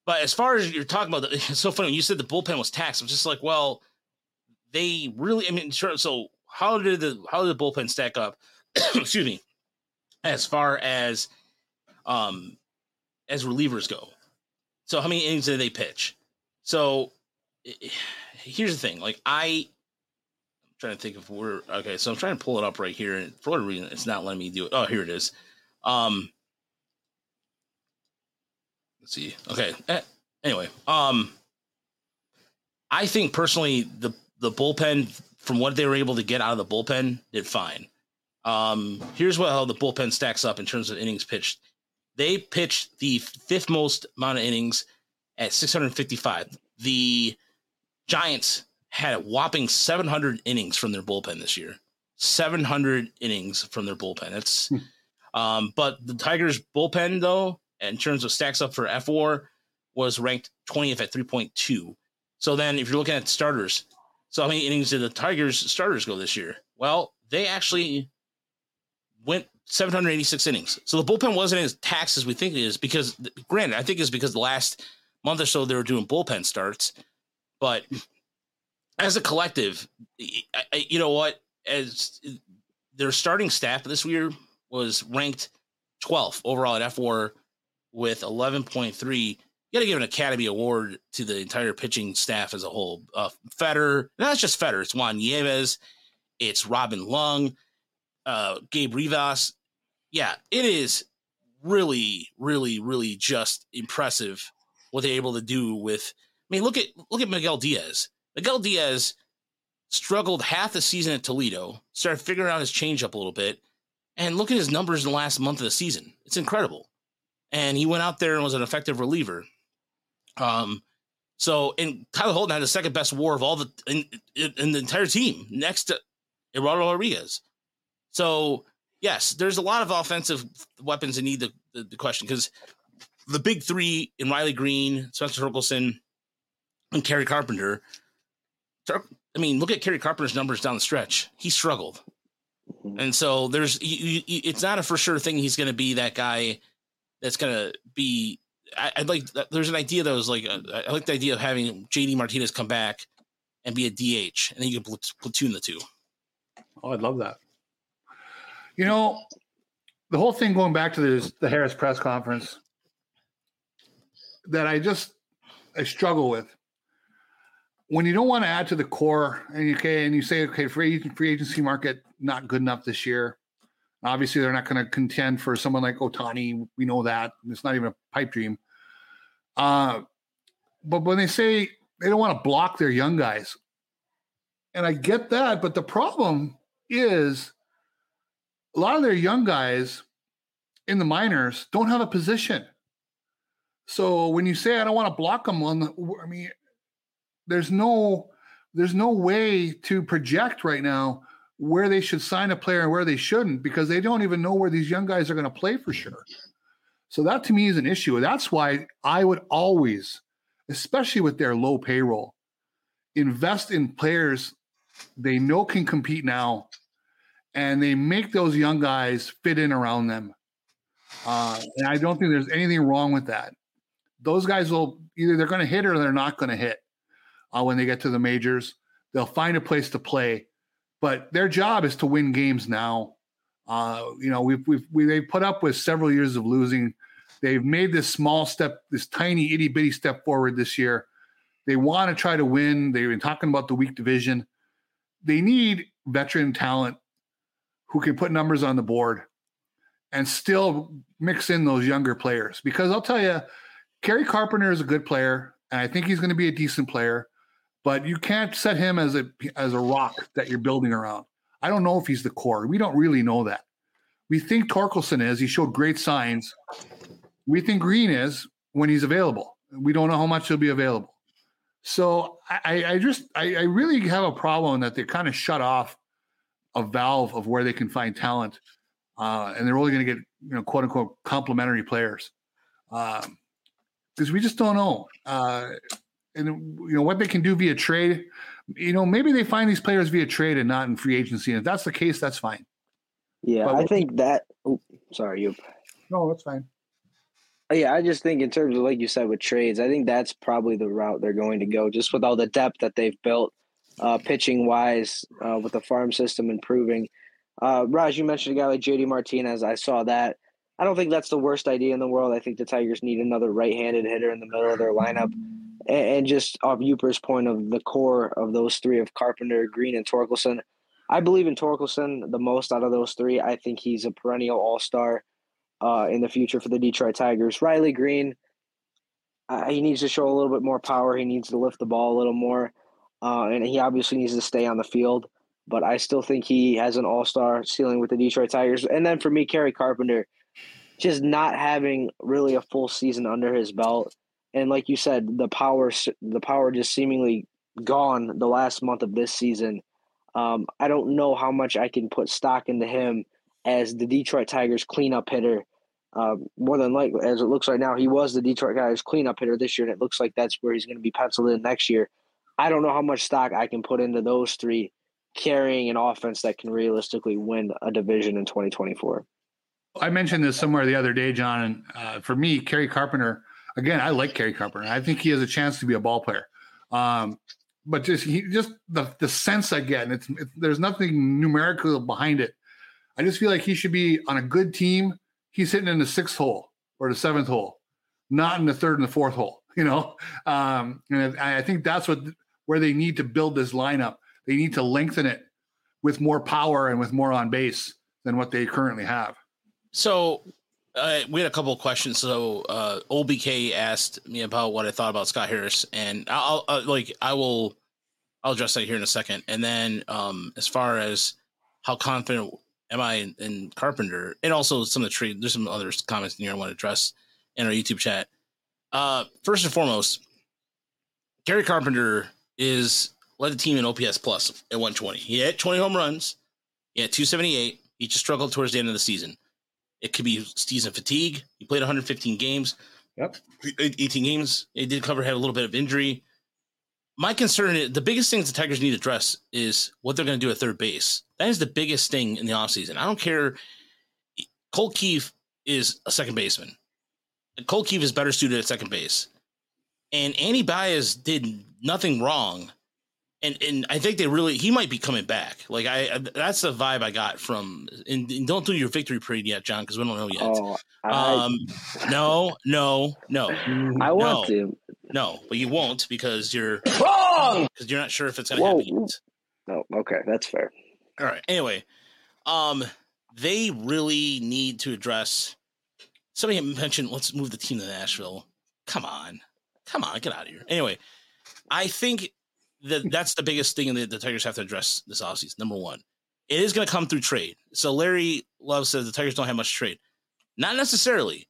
but as far as you're talking about, the, it's so funny when you said the bullpen was taxed. I'm just like, well, they really. I mean, sure. So how did the how did the bullpen stack up? Excuse me. As far as um as relievers go. So how many innings did they pitch? So here's the thing. Like I I'm trying to think if we're okay, so I'm trying to pull it up right here and for whatever reason it's not letting me do it. Oh, here it is. Um let's see. Okay. Eh, anyway, um I think personally the the bullpen from what they were able to get out of the bullpen did fine. Um here's what how the bullpen stacks up in terms of innings pitched they pitched the fifth most amount of innings at 655. The Giants had a whopping 700 innings from their bullpen this year. 700 innings from their bullpen. That's, hmm. um, but the Tigers bullpen though, in terms of stacks up for fWAR, was ranked 20th at 3.2. So then, if you're looking at starters, so how many innings did the Tigers starters go this year? Well, they actually went 786 innings. So the bullpen wasn't as taxed as we think it is because, granted, I think it's because the last month or so they were doing bullpen starts. But as a collective, you know what? As their starting staff this year was ranked 12th overall at fWAR with 11.3. You got to give an Academy Award to the entire pitching staff as a whole. Uh, Fetter, not just Fetter, it's Juan Nieves, it's Robin Lund, uh, Gabe Ribas. Yeah, it is really, really, really just impressive what they're able to do with. I mean, look at look at Miguel Diaz. Miguel Diaz struggled half the season at Toledo, started figuring out his changeup a little bit, and look at his numbers in the last month of the season. It's incredible. And he went out there and was an effective reliever. Um, so and Tyler Holton had the second best WAR of all the in, in the entire team, next to Eduardo Rodriguez. So yes, there's a lot of offensive weapons that need the, the, the question because the big three in Riley Greene, Spencer Torkelson, and Kerry Carpenter. I mean, look at Kerry Carpenter's numbers down the stretch. He struggled, mm-hmm. and so there's it's not a for sure thing. He's going to be that guy that's going to be. I, would like. There's an idea that was like uh, I like the idea of having JD Martinez come back and be a DH, and then you can platoon the two. Oh, I'd love that. You know, the whole thing going back to the Harris press conference that I just I struggle with. When you don't want to add to the core, and you okay, and you say, okay, free free agency market not good enough this year. Obviously, they're not going to contend for someone like Ohtani. We know that it's not even a pipe dream. Uh, but when they say they don't want to block their young guys, and I get that, but the problem is a lot of their young guys in the minors don't have a position. So when you say I don't want to block them on the, I mean, there's no there's no way to project right now where they should sign a player and where they shouldn't because they don't even know where these young guys are going to play for sure. So that to me is an issue. That's why I would always, especially with their low payroll, invest in players they know can compete now and they make those young guys fit in around them. Uh, and I don't think there's anything wrong with that. Those guys will either they're going to hit or they're not going to hit uh, when they get to the majors. They'll find a place to play, but their job is to win games now. Uh, you know, we've, we've we, they've put up with several years of losing. They've made this small step, this tiny itty bitty step forward this year. They want to try to win. They've been talking about the weak division. They need veteran talent who can put numbers on the board and still mix in those younger players. Because I'll tell you, Kerry Carpenter is a good player, and I think he's going to be a decent player. But you can't set him as a as a rock that you're building around. I don't know if he's the core. We don't really know that. We think Torkelson is. He showed great signs. We think Greene is when he's available. We don't know how much he'll be available. So I, I just I, I really have a problem that they kind of shut off a valve of where they can find talent, uh, and they're only going to get you know quote unquote complementary players because um, we just don't know. Uh, and you know what they can do via trade. You know maybe they find these players via trade and not in free agency. And if that's the case, that's fine. Yeah, but I think that. Oh, sorry, you. No, that's fine. Yeah, I just think in terms of like you said with trades, I think that's probably the route they're going to go, just with all the depth that they've built, uh, pitching wise, uh, with the farm system improving. Uh, Raj, you mentioned a guy like JD Martinez. I saw that. I don't think that's the worst idea in the world. I think the Tigers need another right-handed hitter in the middle of their lineup, and, and just off Uper's point of the core of those three of Carpenter, Greene, and Torkelson. I believe in Torkelson the most out of those three. I think he's a perennial All Star uh, in the future for the Detroit Tigers. Riley Greene, uh, he needs to show a little bit more power. He needs to lift the ball a little more, uh, and he obviously needs to stay on the field. But I still think he has an all star ceiling with the Detroit Tigers. And then for me, Kerry Carpenter, just not having really a full season under his belt, and like you said, the power, the power just seemingly gone the last month of this season. Um, I don't know how much I can put stock into him as the Detroit Tigers cleanup hitter. Uh, more than likely, as it looks right now, he was the Detroit Tigers cleanup hitter this year, and it looks like that's where he's going to be penciled in next year. I don't know how much stock I can put into those three carrying an offense that can realistically win a division in 2024. I mentioned this somewhere the other day, John, and uh, for me, Kerry Carpenter. Again, I like Kerry Carpenter. I think he has a chance to be a ball player. Um, but just he just the the sense I get, and it's, it's there's nothing numerical behind it. I just feel like he should be on a good team. He's hitting in the sixth hole or the seventh hole, not in the third and the fourth hole. You know, um, and I think that's what where they need to build this lineup. They need to lengthen it with more power and with more on base than what they currently have. So uh, we had a couple of questions. So uh, OBK asked me about what I thought about Scott Harris, and I'll uh, like I will I'll address that here in a second. And then um, as far as how confident am I in, in, Carpenter, and also some of the trade. There's some other comments in here I want to address in our YouTube chat. Uh, first and foremost, Kerry Carpenter is led the team in OPS plus at 120. He had 20 home runs. He had 278. He just struggled towards the end of the season. It could be season fatigue. He played 115 games. Yep. 18 games. He did cover, had a little bit of injury my concern is the biggest thing the Tigers need to address is what they're going to do at third base. That is the biggest thing in the offseason. I don't care. Colt Keith is a second baseman. Colt Keith is better suited at second base. And Andy Ibáñez did nothing wrong. And and I think they really he might be coming back. Like I that's the vibe I got from and, and don't do your victory parade yet, John, because we don't know yet. Oh, I, um no, no, no. I want no. to. No, but you won't because you're wrong because you're not sure if it's going to happen. Yet. No, okay, that's fair. All right. Anyway, um, they really need to address. Somebody mentioned let's move the team to Nashville. Come on, come on, get out of here. Anyway, I think that that's the biggest thing that the Tigers have to address this offseason. Number one, it is going to come through trade. So Larry Love says the Tigers don't have much trade. Not necessarily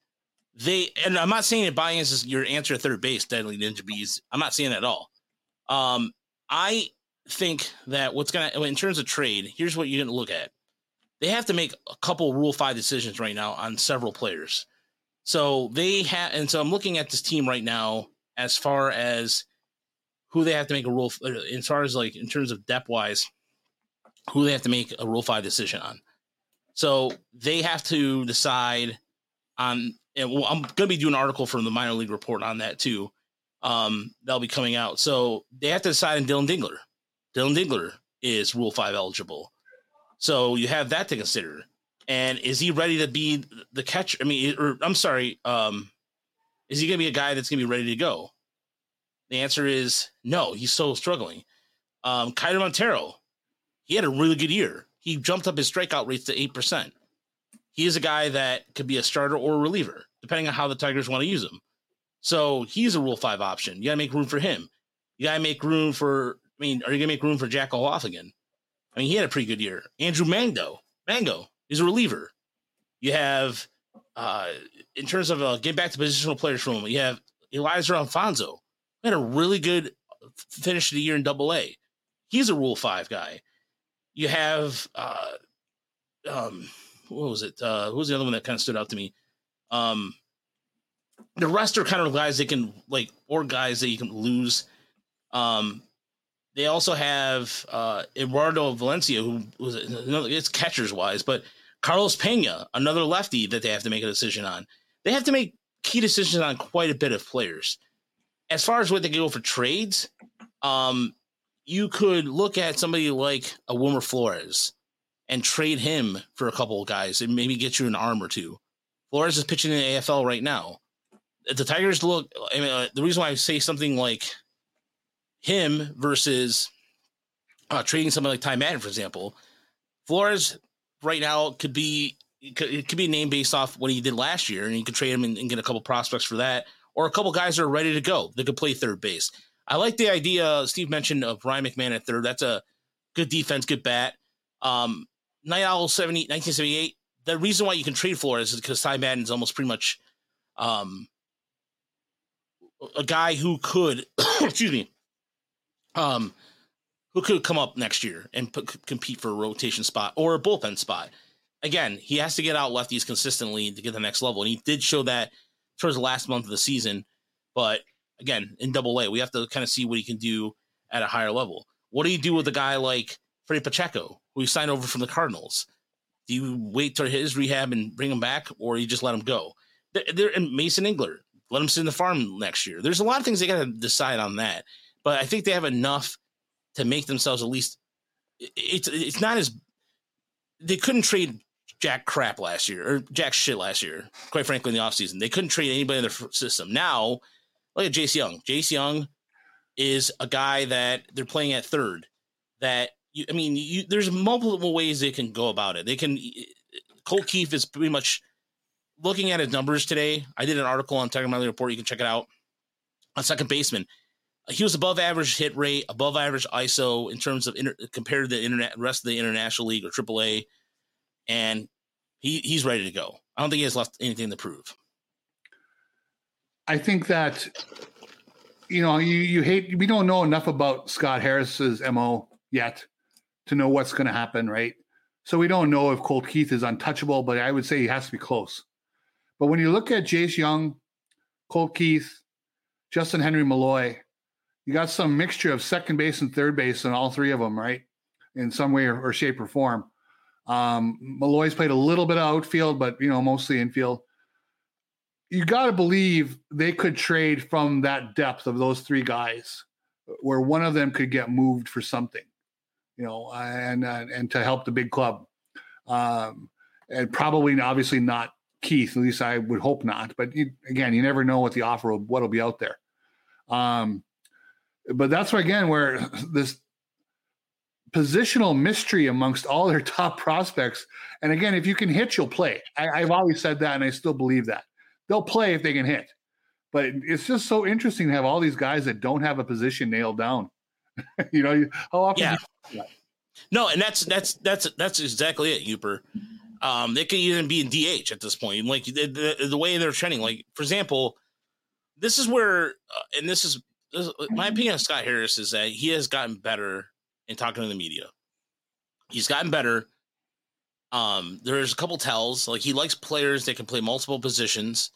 they and I'm not saying that Ibáñez is your answer at third base, deadly ninja bees. I'm not saying that at all. Um, I think that what's gonna in terms of trade, here's what you're gonna look at. They have to make a couple Rule Five decisions right now on several players. So they have, and so I'm looking at this team right now as far as who they have to make a rule, uh, as far as like in terms of depth wise, who they have to make a Rule Five decision on. So they have to decide on. And well, I'm going to be doing an article from the minor league report on that too. Um, that'll be coming out. So they have to decide on Dillon Dingler. Dillon Dingler is Rule Five eligible. So you have that to consider. And is he ready to be the catcher? I mean, or I'm sorry, um, is he going to be a guy that's going to be ready to go? The answer is no. He's still struggling. Um, Keider Montero, he had a really good year. He jumped up his strikeout rates to eight percent. He is a guy that could be a starter or a reliever, depending on how the Tigers want to use him. So he's a Rule Five option. You got to make room for him. You got to make room for. I mean, are you going to make room for Jack again? I mean, he had a pretty good year. Andrew Magno, Magno is a reliever. You have, uh, in terms of uh, getting back to positional players him, you have Eliezer Alfonzo. Had a really good finish of the year in Double A. He's a Rule Five guy. You have, uh, um, what was it? Uh, who was the other one that kind of stood out to me? Um, the rest are kind of guys that can like, or guys that you can lose. Um, they also have uh, Eduardo Valencia, who was it's catchers wise, but Carlos Pena, another lefty that they have to make a decision on. They have to make key decisions on quite a bit of players. As far as what they can go for trades, um, you could look at somebody like a Wilmer Flores and trade him for a couple of guys and maybe get you an arm or two. Flores is pitching in the AFL right now. The Tigers look. I mean, uh, the reason why I say something like him versus uh, trading somebody like Ty Madden, for example, Flores right now could be it could, it could be named based off what he did last year, and you could trade him and, and get a couple prospects for that, or a couple guys are ready to go that could play third base. I like the idea Steve mentioned of Ryan McMahon at third. That's a good defense, good bat. Um, Night Owl 70, 1978. The reason why you can trade Flores is because Ty Madden is almost pretty much um, a guy who could, excuse me, um, who could come up next year and put, compete for a rotation spot or a bullpen spot. Again, he has to get out lefties consistently to get the next level, and he did show that towards the last month of the season. But again, in Double A, we have to kind of see what he can do at a higher level. What do you do with a guy like Freddie Pacheco, who you signed over from the Cardinals? Do you wait till his rehab and bring him back, or you just let him go? They're, in Mason Englert, let him sit in the farm next year. There's a lot of things they got to decide on that, but I think they have enough to make themselves at least. It's it's not as they couldn't trade Jack crap last year or Jack shit last year. Quite frankly, in the offseason. they couldn't trade anybody in their system. Now, look at Jace Jung. Jace Jung is a guy that they're playing at third. That you, I mean, you, there's multiple ways they can go about it. They can. Colt Keith is pretty much looking at his numbers today. I did an article on Tiger Monthly Report. You can check it out. On second baseman, he was above average hit rate, above average ISO in terms of inter- compared to the internet rest of the international league or AAA, and he he's ready to go. I don't think he has left anything to prove. I think that you know you you hate we don't know enough about Scott Harris's mo yet to know what's going to happen, right? So we don't know if Colt Keith is untouchable, but I would say he has to be close. But when you look at Jace Jung, Colt Keith, Justyn-Henry Malloy, you got some mixture of second base and third base in all three of them, right? In some way or, or shape or form. Um, Malloy's played a little bit of outfield, but you know, mostly infield. You got to believe they could trade from that depth of those three guys, where one of them could get moved for something, you know, and and, to help the big club. Um, and probably, obviously, not Keith. At least I would hope not. But you, again, you never know what the offer will, what'll be out there. Um, but that's where again where this positional mystery amongst all their top prospects. And again, if you can hit, you'll play. I, have always said that, and I still believe that they'll play if they can hit. But it's just so interesting to have all these guys that don't have a position nailed down. you know, how often? Yeah. You- no, and that's that's that's that's exactly it, Uper. Um, they could even be in DH at this point. Like the, the, the way they're trending. Like for example, this is where, uh, and this is my opinion of Scott Harris is that he has gotten better in talking to the media. He's gotten better. Um, there's a couple tells like he likes players that can play multiple positions.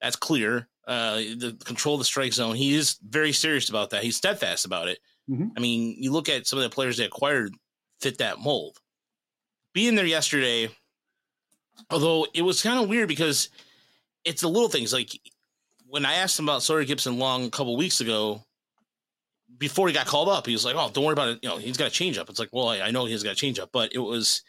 That's clear. Uh, the control the strike zone. He is very serious about that. He's steadfast about it. Mhm. I mean, you look at some of the players they acquired fit that mold. Being there yesterday, although it was kind of weird because it's the little things. Like when I asked him about Sawyer Gipson-Long a couple weeks ago, before he got called up, he was like, "Oh, don't worry about it. You know, he's got a change up." It's like, well, I, I know he's got a change up, but it was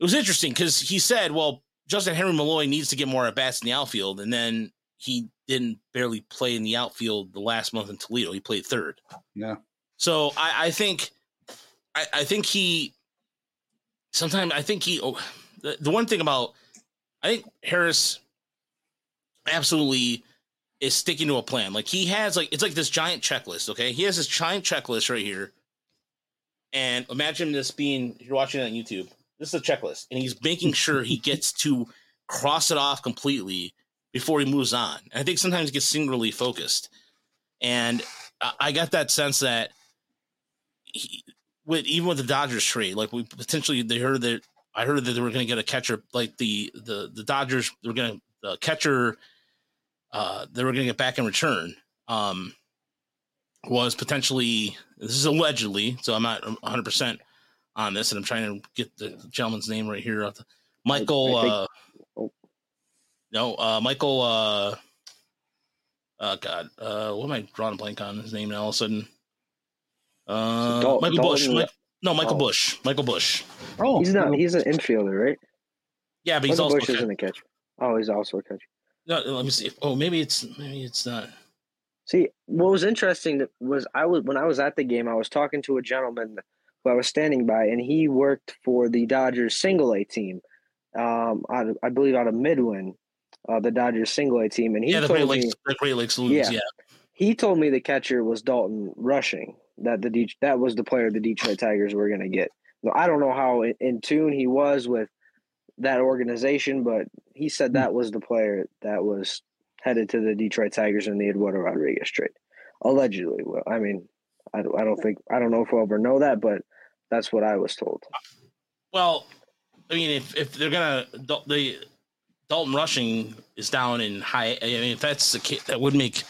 it was interesting because he said, "Well, Justyn-Henry Malloy needs to get more at bats in the outfield," and then he didn't barely play in the outfield the last month in Toledo. He played third. Yeah. So I, I think, I, I think he. Sometimes I think he. Oh, the, the one thing about, I think Harris, absolutely, is sticking to a plan. Like he has, like it's like this giant checklist. Okay, he has this giant checklist right here. And imagine this being you're watching it on YouTube. This is a checklist, and he's making sure he gets to cross it off completely before he moves on. And I think sometimes he gets singularly focused. And I- got that sense that he, with even with the Dodgers trade, like we potentially they heard that I heard that they were going to get a catcher, like the the the Dodgers were going to the catcher uh they were going to get back in return. Um was potentially this is allegedly, so I'm not 100 percent on this, and I'm trying to get the gentleman's name right here. Michael, I think- uh, oh. no, uh, Michael, uh, oh God, uh, what am I drawing a blank on his name now? All of a sudden, uh, Dal- Michael Busch. Mike, no, Michael oh. Busch. Michael Busch. Oh, He's not. He's an infielder, right? Yeah, but he's Michael also Busch isn't a catcher. Oh, he's also a catcher. No. Let me see. Oh, maybe it's maybe it's not. See, what was interesting was I was when I was at the game, I was talking to a gentleman who I was standing by, and he worked for the Dodgers single A team. Um, out of, I believe out of Midland, uh, the Dodgers single A team, and he yeah, the told Great me the Great Lakes. Yeah. Yeah. he told me the catcher was Dalton Rushing. That the De- that was the player the Detroit Tigers were going to get. I don't know how in tune he was with that organization, but he said hmm. that was the player that was headed to the Detroit Tigers in the Eduardo Rodriguez trade, allegedly. Well, I mean, I don't, I don't think I don't know if we'll ever know that, but that's what I was told. Well, I mean, if if they're gonna the Dalton Rushing is down in high. I mean, if that's the case, that would make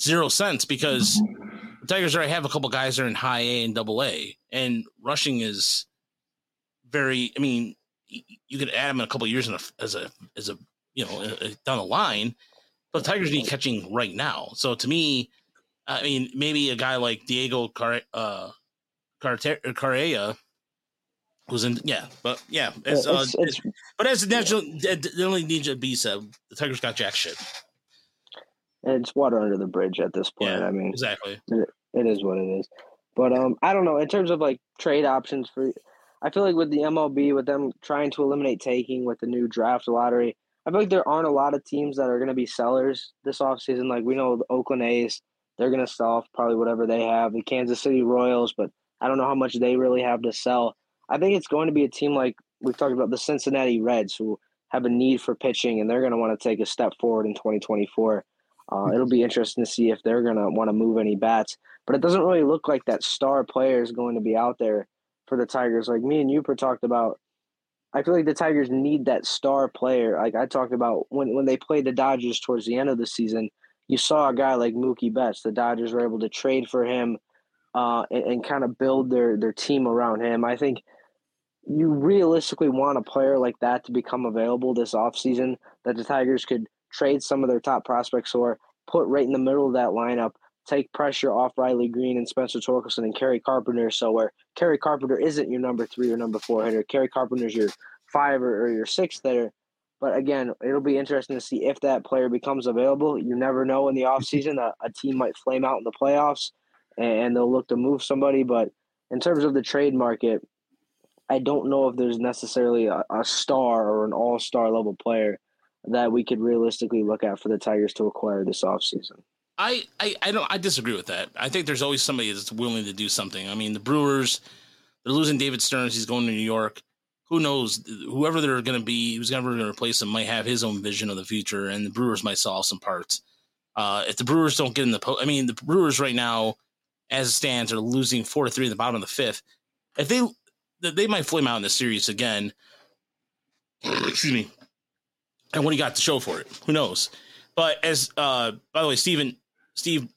zero sense because the Tigers already have a couple guys that are in high A and double A, and Rushing is very. I mean, you could add him in a couple years in a, as a as a you know uh, down the line, but the Tigers need catching right now. So to me, I mean, maybe a guy like Diego Car uh, Carte- Carrera was in yeah, but yeah, as, uh, It's- it's- but as the national, the only Ninja B said, the Tigers got jack shit. it's water under the bridge at this point. Yeah, I mean, Exactly. it is what it is. But um, I don't know. In terms of like trade options for, I feel like with the MLB, with them trying to eliminate taking with the new draft lottery, I feel like there aren't a lot of teams that are going to be sellers this offseason. Like we know the Oakland A's, they're going to sell off probably whatever they have. The Kansas City Royals, but I don't know how much they really have to sell. I think it's going to be a team like we've talked about the Cincinnati Reds, who have a need for pitching, and they're going to want to take a step forward in 2024. Uh, it'll be interesting to see if they're going to want to move any bats but it doesn't really look like that star player is going to be out there for the Tigers. Like me and Uper talked about, I feel like the Tigers need that star player. Like I talked about when when they played the Dodgers towards the end of the season, you saw a guy like Mookie Betts. The Dodgers were able to trade for him uh, and, and kind of build their their team around him. I think you realistically want a player like that to become available this offseason that the Tigers could trade some of their top prospects or put right in the middle of that lineup take pressure off Riley Greene and Spencer Torkelson and Kerry Carpenter. So where Kerry Carpenter isn't your number three or number four hitter, Kerry Carpenter's your five or, or your sixth hitter. But again, it'll be interesting to see if that player becomes available. You never know in the offseason. A, a team might flame out in the playoffs and they'll look to move somebody. But in terms of the trade market, I don't know if there's necessarily a, a star or an all star level player that we could realistically look at for the Tigers to acquire this offseason. I, I, I don't I disagree with that. I think there's always somebody that's willing to do something. I mean, the Brewers, they're losing David Stearns. He's going to New York. Who knows? Whoever they're going to be, who's ever going to replace him, might have his own vision of the future, and the Brewers might solve some parts. Uh, if the Brewers don't get in the po- I mean, the Brewers right now, as it stands, are losing four to three in the bottom of the fifth. If they they might flame out in the series again. Excuse me. And what you got to show for it? Who knows? But as uh, by the way, Stephen, Steve,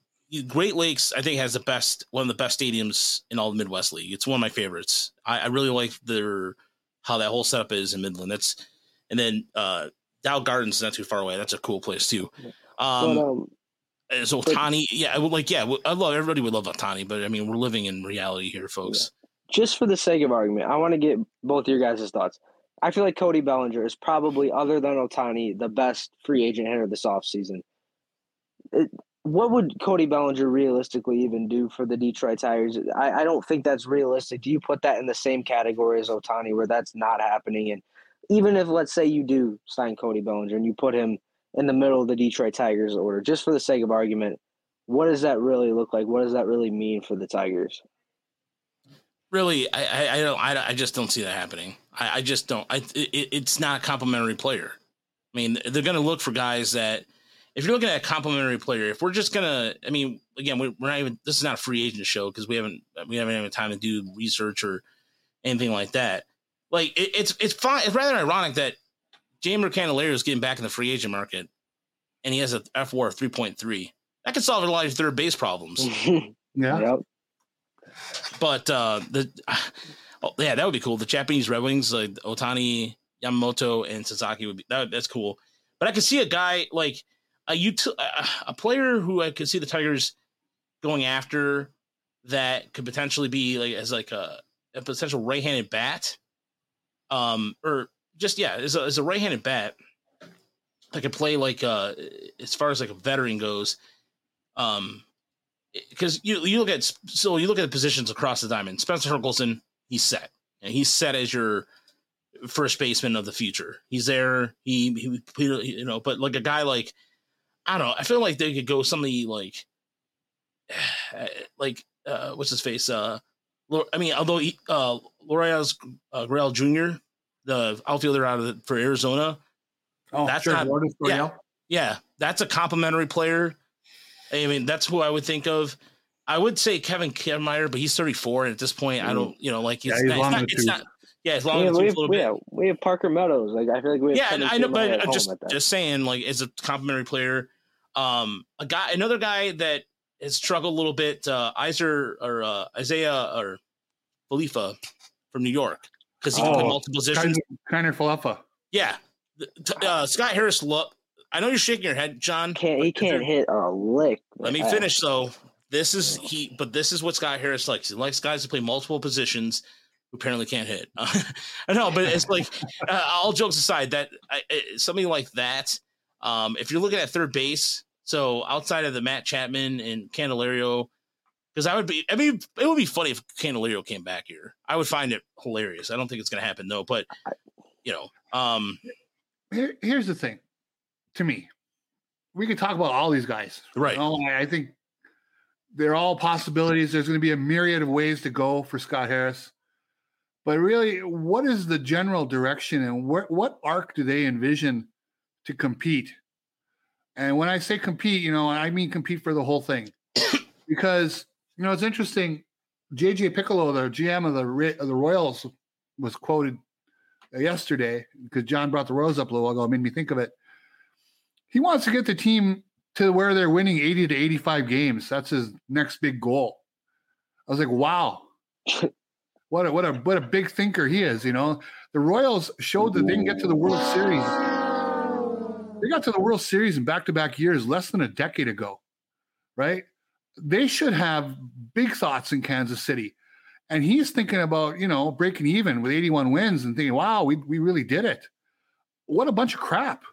Great Lakes, I think has the best one of the best stadiums in all the Midwest League. It's one of my favorites. I, I really like their how that whole setup is in Midland. That's and then uh, Dow Gardens is not too far away. That's a cool place too. Um, but, um, so Ohtani, yeah, I would like, yeah, I love everybody would love Ohtani, but I mean, we're living in reality here, folks. just for the sake of argument, I want to get both of your guys' thoughts. I feel like Cody Bellinger is probably, other than Ohtani, the best free agent hitter this offseason. It, what would Cody Bellinger realistically even do for the Detroit Tigers? I, I don't think that's realistic. Do you put that in the same category as Ohtani, where that's not happening? And even if, let's say, you do sign Cody Bellinger and you put him in the middle of the Detroit Tigers order, just for the sake of argument, what does that really look like? What does that really mean for the Tigers? Really, I, I, I don't, I, I just don't see that happening. I, I just don't. I, it, it's not a complimentary player. I mean, they're going to look for guys that, if you're looking at a complimentary player, if we're just gonna, I mean, again, we're, we're not even. This is not a free agent show because we haven't we haven't had time to do research or anything like that. Like it, it's it's fine. It's rather ironic that Jeimer Candelario is getting back in the free agent market, and he has a fWAR of three point three. That could solve a lot of third base problems. Yeah. Yep. But uh, the oh, yeah, that would be cool. The Japanese Red Wings, like Ohtani, Yamamoto, and Sasaki would be that, that's cool. But I could see a guy like a util- a player who I could see the Tigers going after that could potentially be like as like a, a potential right-handed bat, um, or just yeah, as a, as a right-handed bat that could play like uh as far as like a veteran goes, um, because you you look at so you look at the positions across the diamond. Spencer Torkelson, he's set, and he's set as your first baseman of the future. He's there. He, he, he you know, but like a guy like I don't know. I feel like they could go somebody like like uh what's his face uh I mean although he, uh Lourdes uh, Gurriel Jr. the outfielder out of the, for Arizona Oh, That's sure. not- Lourdes yeah. Yeah that's a complimentary player I mean that's who I would think of I would say Kevin Kiermaier but he's 34 and at this point I don't you know like he's, Yeah, he's not, long it's, not, it's not yeah it's long Yeah, in the we, have, a little we, bit have, we have Parker Meadows. Like I feel like we have yeah, Kevin I know, Kiermaier but I'm just just saying, like, as a complimentary player, um, a guy, another guy that has struggled a little bit, uh, Iser or uh, Isaiah or Falefa from New York because he can play Oh, multiple positions. Kind of Falefa. Yeah, uh, Scott Harris. Look, I know you're shaking your head, John. can't he can't hit a lick. Let me finish though. This is he, but this is what Scott Harris likes. He likes guys to play multiple positions who apparently can't hit. I know, but it's like uh, all jokes aside, that I, I- something like that. Um, if you're looking at third base, so outside of the Matt Chapman and Candelario, because I would be, I mean, it would be funny if Candelario came back here. I would find it hilarious. I don't think it's going to happen though, but you know, um, Here, here's the thing. To me, we could talk about all these guys. Right. You know, I I think they're all possibilities. There's going to be a myriad of ways to go for Scott Harris. But really, what is the general direction and what what arc do they envision to compete? And when I say compete, you know, I mean compete for the whole thing. because, you know, it's interesting. JJ Picollo, the GM of the of the Royals, was quoted yesterday because John brought the Royals up a little ago. It made me think of it. He wants to get the team to where they're winning 80 to 85 games. That's his next big goal. I was like, wow. What a, what a what a big thinker he is, you know. The Royals showed that they can get to the World Series. They got to the World Series in back-to-back years less than a decade ago. Right? They should have big thoughts in Kansas City. And he's thinking about, you know, breaking even with 81 wins and thinking, wow, we, we really did it. What a bunch of crap.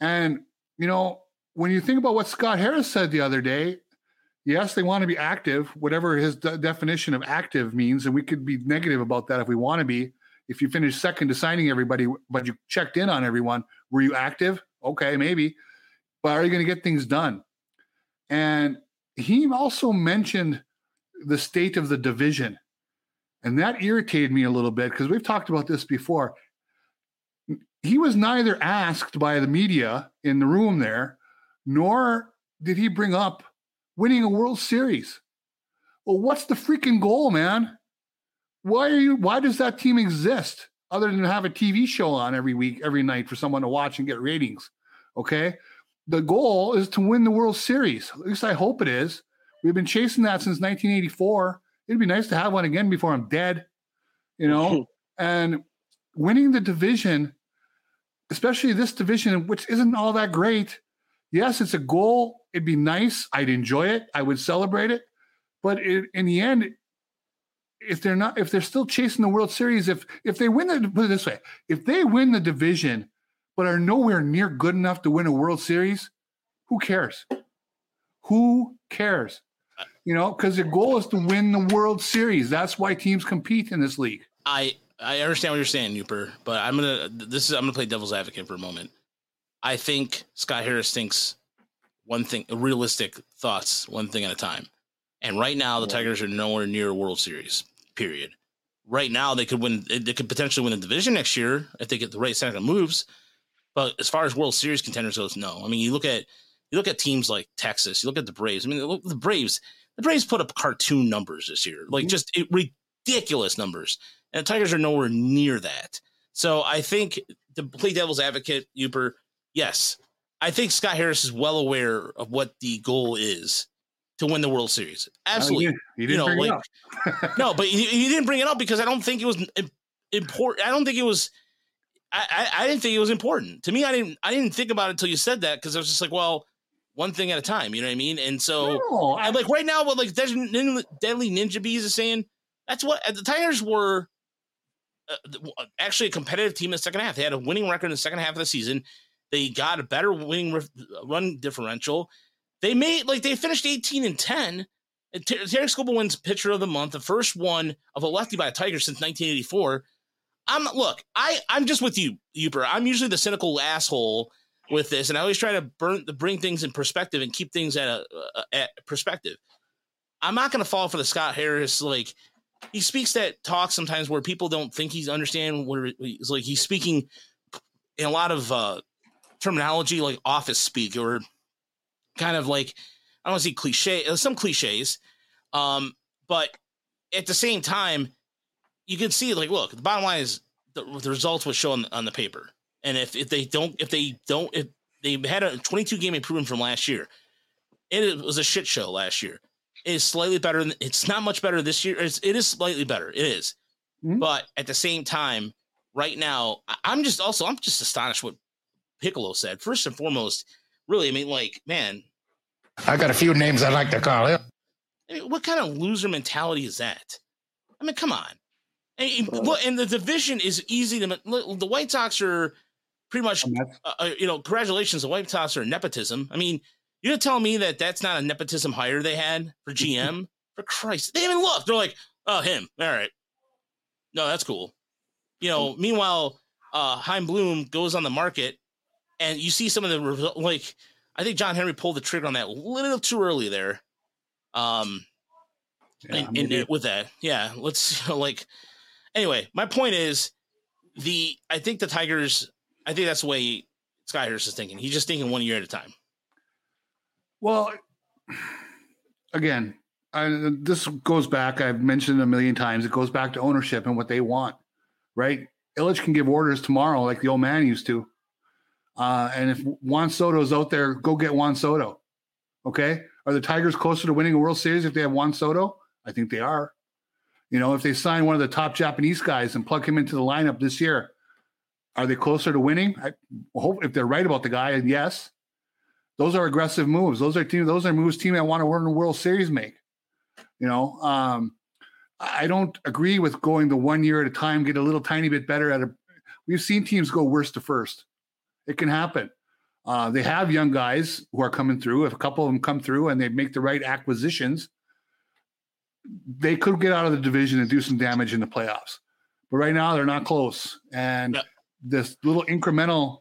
And, you know, when you think about what Scott Harris said the other day, yes, they want to be active, whatever his de- definition of active means. And we could be negative about that if we want to be. If you finish second to signing everybody, but you checked in on everyone, were you active? Okay, maybe. But are you going to get things done? And he also mentioned the state of the division. And that irritated me a little bit because we've talked about this before. He was neither asked by the media in the room there, nor did he bring up winning a World Series. Well, what's the freaking goal, man? Why are you why does that team exist other than have a TV show on every week, every night for someone to watch and get ratings? Okay. the goal is to win the World Series. At least I hope it is. We've been chasing that since 1984. It'd be nice to have one again before I'm dead, you know. and winning the division, especially this division, which isn't all that great. Yes, it's a goal. It'd be nice. I'd enjoy it. I would celebrate it. But it, in the end, if they're not, if they're still chasing the World Series, if if they win the put it this way, if they win the division but are nowhere near good enough to win a World Series, who cares? Who cares? You know, because the goal is to win the World Series. That's why teams compete in this league. I I understand what you're saying, Uper, but I'm gonna this is I'm gonna play devil's advocate for a moment. I think Scott Harris thinks one thing, realistic thoughts, one thing at a time. And right now, the Tigers are nowhere near a World Series. Period. Right now, they could win. They could potentially win the division next year if they get the right set of moves. But as far as World Series contenders goes, no. I mean, you look at you look at teams like Texas. You look at the Braves. I mean, look, the Braves. The Braves put up cartoon numbers this year, like mm-hmm. just it, ridiculous numbers, and the Tigers are nowhere near that. So I think to play devil's advocate, Uper, yes, I think Scott Harris is well aware of what the goal is to win the World Series. Absolutely, Oh, you didn't know, bring it up. no, but he, he didn't bring it up because I don't think it was important. I don't think it was. I, I, I didn't think it was important to me. I didn't. I didn't think about it until you said that because I was just like, well, one thing at a time. You know what I mean? And so, No, I- like right now, what like Deadly Ninja Bees is saying. That's what the Tigers were. Uh, actually, a competitive team in the second half. They had a winning record in the second half of the season. They got a better winning run differential. They made like they finished eighteen and ten. And Ter- Tarik Skubal wins Pitcher of the Month, the first one of a lefty by a Tiger since 1984. I'm look, I I'm just with you, Uper. I'm usually the cynical asshole with this, and I always try to burn to bring things in perspective and keep things at a, a at perspective. I'm not going to fall for the Scott Harris like he speaks that talk sometimes where people don't think he's understand where he's like he's speaking in a lot of uh terminology like office speak or kind of like I don't want to say cliche, some cliches, um, but at the same time, you can see like, look, the bottom line is the, the results will show on, on the paper, and if, if they don't, if they don't, if they had a 22 game improvement from last year, it was a shit show last year. It is slightly better. Than, it's not much better this year. It's, it is slightly better. It is. Mhm. but at the same time, right now, I'm just also I'm just astonished what Picollo said. First and foremost, really, I mean, like, man, I got a few names I'd like to call him. I mean, what kind of loser mentality is that? I mean, come on. And, and- the division is easy to. The White Sox are pretty much, uh, uh, you know, congratulations. The White Sox are nepotism. I mean, you're gonna tell me that that's not a nepotism hire they had for GM? for Christ, they even look. They're like, oh, him. All right. No, that's cool. You know, meanwhile, uh, Chaim Bloom goes on the market, and you see some of the. Like, I think John Henry pulled the trigger on that a little too early there. Um, yeah, and, and with that, yeah, let's like. Anyway, my point is, the I think the Tigers. I think that's the way Sky Harris is thinking. He's just thinking one year at a time. Well, again, I, this goes back. I've mentioned it a million times. It goes back to ownership and what they want, right? Ilitch can give orders tomorrow, like the old man used to. Uh, and if Juan Soto's out there, go get Juan Soto. Okay, are the Tigers closer to winning a World Series if they have Juan Soto? I think they are. You know, if they sign one of the top Japanese guys and plug him into the lineup this year, are they closer to winning? I hope if they're right about the guy, yes. Those are aggressive moves. Those are team. Those are moves team that want to win the World Series make. You know, um, I I don't agree with going the one year at a time, get a little tiny bit better at a. We've seen teams go worst to first. It can happen. Uh, they have young guys who are coming through. If a couple of them come through and they make the right acquisitions, they could get out of the division and do some damage in the playoffs. But right now, they're not close. And this little incremental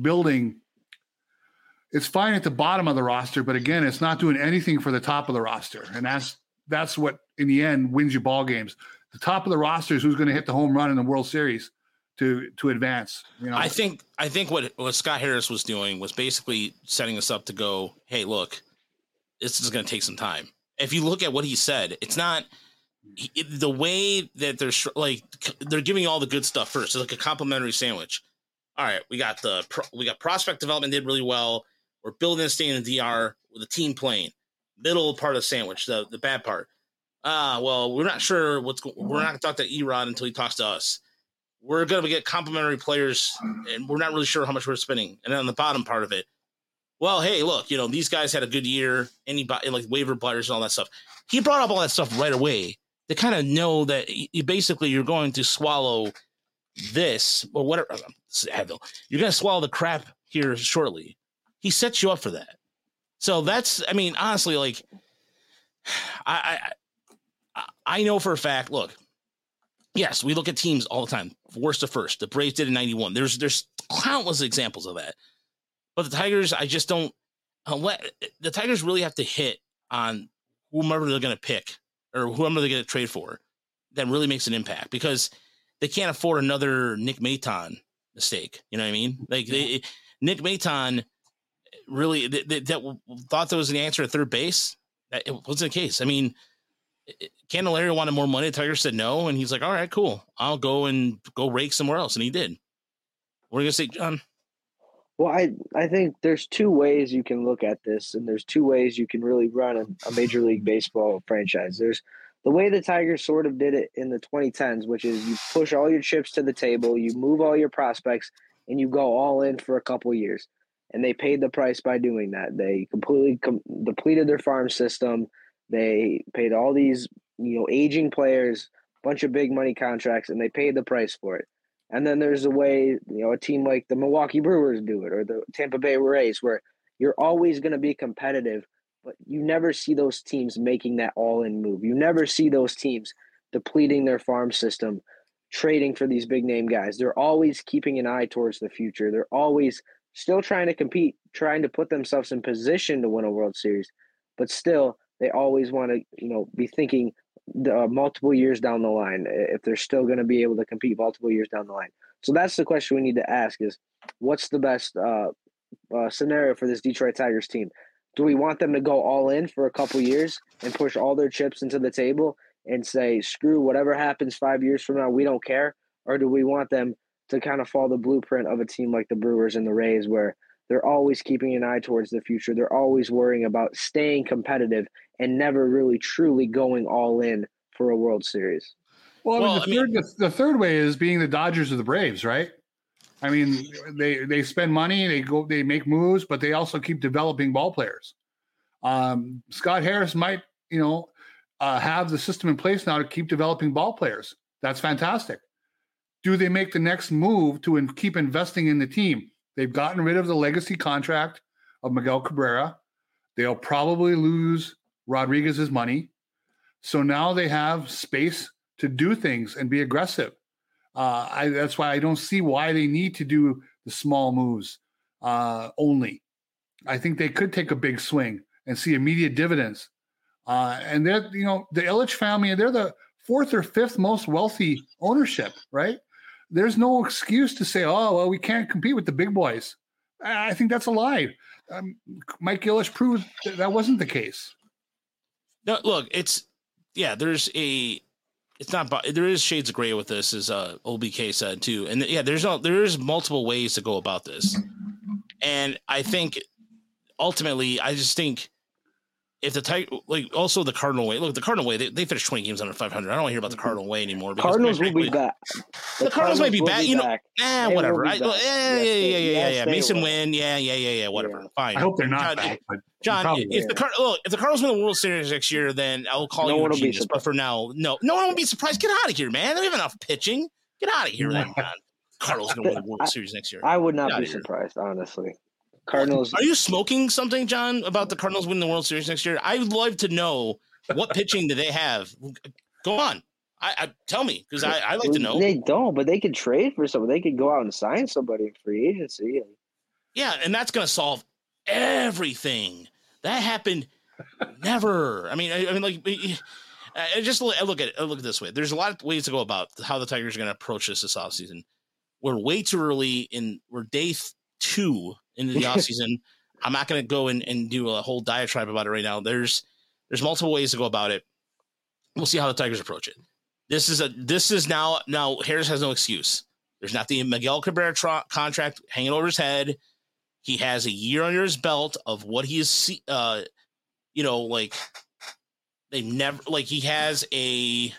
building, it's fine at the bottom of the roster, but again, it's not doing anything for the top of the roster. And that's that's what in the end wins you ball games. The top of the roster is who's going to hit the home run in the World Series to to advance. You know, I think I think what what Scott Harris was doing was basically setting us up to go, hey, look, this is going to take some time. If you look at what he said, it's not the way that they're like they're giving all the good stuff first. It's like a complimentary sandwich. All right, we got the we got prospect development did really well. We're building a stadium in the DR with a team playing. Middle part of the sandwich, the, the bad part. Ah, well, we're not sure what's going we're not gonna talk to Erod until he talks to us. We're gonna get complimentary players, and we're not really sure how much we're spending. And then on the bottom part of it, well, hey, look, you know, these guys had a good year, anybody like waiver players and all that stuff. He brought up all that stuff right away to kind of know that you basically you're going to swallow this or whatever. Uh, you're going to swallow the crap here shortly. He sets you up for that. So that's, I mean, honestly, like, I, I, I know for a fact. Look, yes, we look at teams all the time, worst to first. The Braves did in '91. There's, there's countless examples of that. But the Tigers, I just don't. Uh, let, the Tigers really have to hit on whomever they're going to pick or whoever they're going to trade for that really makes an impact because they can't afford another Nick Maton mistake. You know what I mean? Like they, Nick Maton really they, they, that thought that was the answer at third base. That it wasn't the case. I mean, Candelario wanted more money. Tiger said no, and he's like, "All right, cool. I'll go and go rake somewhere else," and he did. What are you gonna say, John? Well, I I think there's two ways you can look at this, and there's two ways you can really run a, a major league baseball franchise. There's the way the Tigers sort of did it in the 2010s, which is you push all your chips to the table, you move all your prospects, and you go all in for a couple years. And they paid the price by doing that. They completely com- depleted their farm system. They paid all these, you know, aging players, a bunch of big money contracts, and they paid the price for it. And then there's a way, you know, a team like the Milwaukee Brewers do it or the Tampa Bay Rays, where you're always going to be competitive but you never see those teams making that all in move. You never see those teams depleting their farm system, trading for these big name guys. They're always keeping an eye towards the future. They're always still trying to compete, trying to put themselves in position to win a World Series, but still they always want to, you know, be thinking the, uh, multiple years down the line if they're still going to be able to compete multiple years down the line. So that's the question we need to ask: is what's the best uh, uh, scenario for this Detroit Tigers team? Do we want them to go all in for a couple years and push all their chips into the table and say, screw whatever happens five years from now, we don't care? Or do we want them to kind of follow the blueprint of a team like the Brewers and the Rays where they're always keeping an eye towards the future? They're always worrying about staying competitive and never really truly going all in for a World Series. Well, I mean, well, the, I mean, third, the, the third way is being the Dodgers or the Braves, right? I mean, they they spend money, they go, they make moves, but they also keep developing ball players. Um, Scott Harris might, you know, uh, have the system in place now to keep developing ball players. That's fantastic. Do they make the next move to in, keep investing in the team? They've gotten rid of the legacy contract of Miguel Cabrera. They'll probably lose Rodriguez's money. So now they have space to do things and be aggressive. Uh, I, that's why I don't see why they need to do the small moves uh, only. I think they could take a big swing and see immediate dividends. Uh, and they're, you know, the Ilitch family, they're the fourth or fifth most wealthy ownership, right? There's no excuse to say, oh, well, we can't compete with the big boys. I think that's a lie. Um, Mike Ilitch proved that, that wasn't the case. No, look, it's yeah. There's a it's not there is shades of gray with this as uh OBK said too and yeah there's no there is multiple ways to go about this and I think ultimately I just think if the type like also the Cardinal way look the Cardinal way they, they finished 20 games under 500 I don't want to hear about the Cardinal way anymore Cardinals will be back the, the Cardinals, Cardinals might be back you know eh, whatever I, yeah, yeah, yeah yeah yeah yeah Masyn Winn yeah yeah yeah yeah whatever yeah. fine I hope they're not back John, if the Card- look, if the Cardinals win the World Series next year, then I'll call no you a genius. But for now, no, no one will be surprised. Get out of here, man. They have enough pitching. Get out of here, man. Cardinals going to win the World Series next year. I would not be surprised, honestly. Cardinals. Are you smoking something, John, about the Cardinals winning the World Series next year? I would love to know what pitching do they have. Go on. I, I tell me because I, I like to know. They don't, but they could trade for someone. They could go out and sign somebody in free agency. Yeah, and that's going to solve everything. That happened never. I mean, I, I mean, like, I just look, I look at it, I look at this way. There's a lot of ways to go about how the Tigers are going to approach this this offseason. We're way too early in, we're day two into the offseason. I'm not going to go and, and do a whole diatribe about it right now. There's, there's multiple ways to go about it. We'll see how the Tigers approach it. This is a, this is now, now Harris has no excuse. There's not the Miguel Cabrera tra- contract hanging over his head He has a year under his belt of what he is, uh, you know, like they never like he has a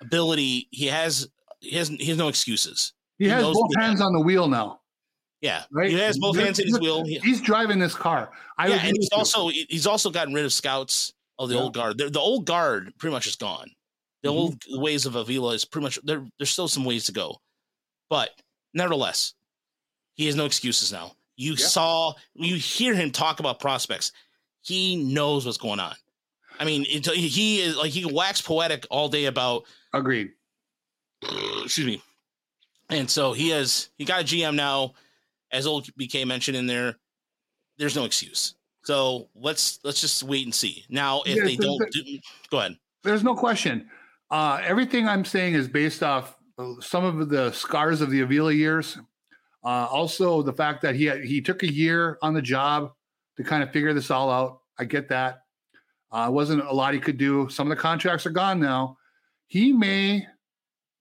ability. He has he has he has no excuses. He, He has both hands on the wheel now, Yeah, right? he has both hands in his wheel. He- He's driving this car. I yeah, and he's you. also he's also gotten rid of scouts of the Yeah. old guard. The, the old guard pretty much is gone. The Mhm. old ways of Avila is pretty much there. There's still some ways to go, but nevertheless, he has no excuses now. You Yeah. saw, you hear him talk about prospects. He knows what's going on. I mean, it, he is like he can wax poetic all day about agreed. excuse me. And so he has he got a GM now, as old BK mentioned in there. There's no excuse. So let's let's just wait and see. Now, if they don't do, go ahead. There's no question. Uh, everything I'm saying is based off some of the scars of the Avila years. Uh, also, the fact that he had, he took a year on the job to kind of figure this all out. I get that. Uh, wasn't a lot he could do. Some of the contracts are gone now. He may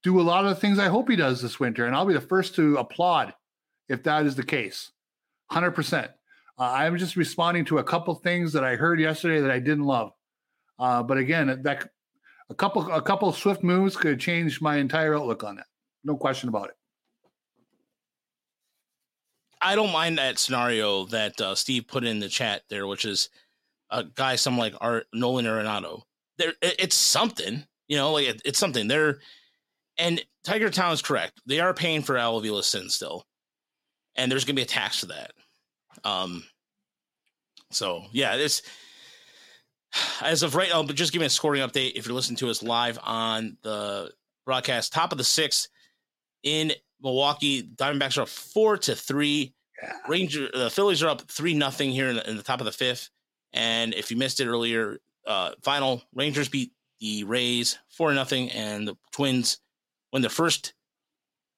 do a lot of the things I hope he does this winter, and I'll be the first to applaud if that is the case. Hundred percent. Uh, I'm just responding to a couple things that I heard yesterday that I didn't love. Uh, but again, that a couple a couple swift moves could change my entire outlook on that. No question about it. I don't mind that scenario that uh, Steve put in the chat there, which is a guy, some like Art Nolan Arenado. There, it- it's something, you know, like it, it's something. They're and Tiger Town is correct. They are paying for Al Avila's sin still, and there's going to be a tax for that. Um, so yeah, it's as of right now. But just giving a scoring update. If you're listening to us live on the broadcast, top of the sixth in Milwaukee, Diamondbacks are up four to three. Ranger, the Phillies are up three nothing here in the, in the top of the fifth. And if you missed it earlier, uh, final Rangers beat the Rays four nothing, and the Twins win their first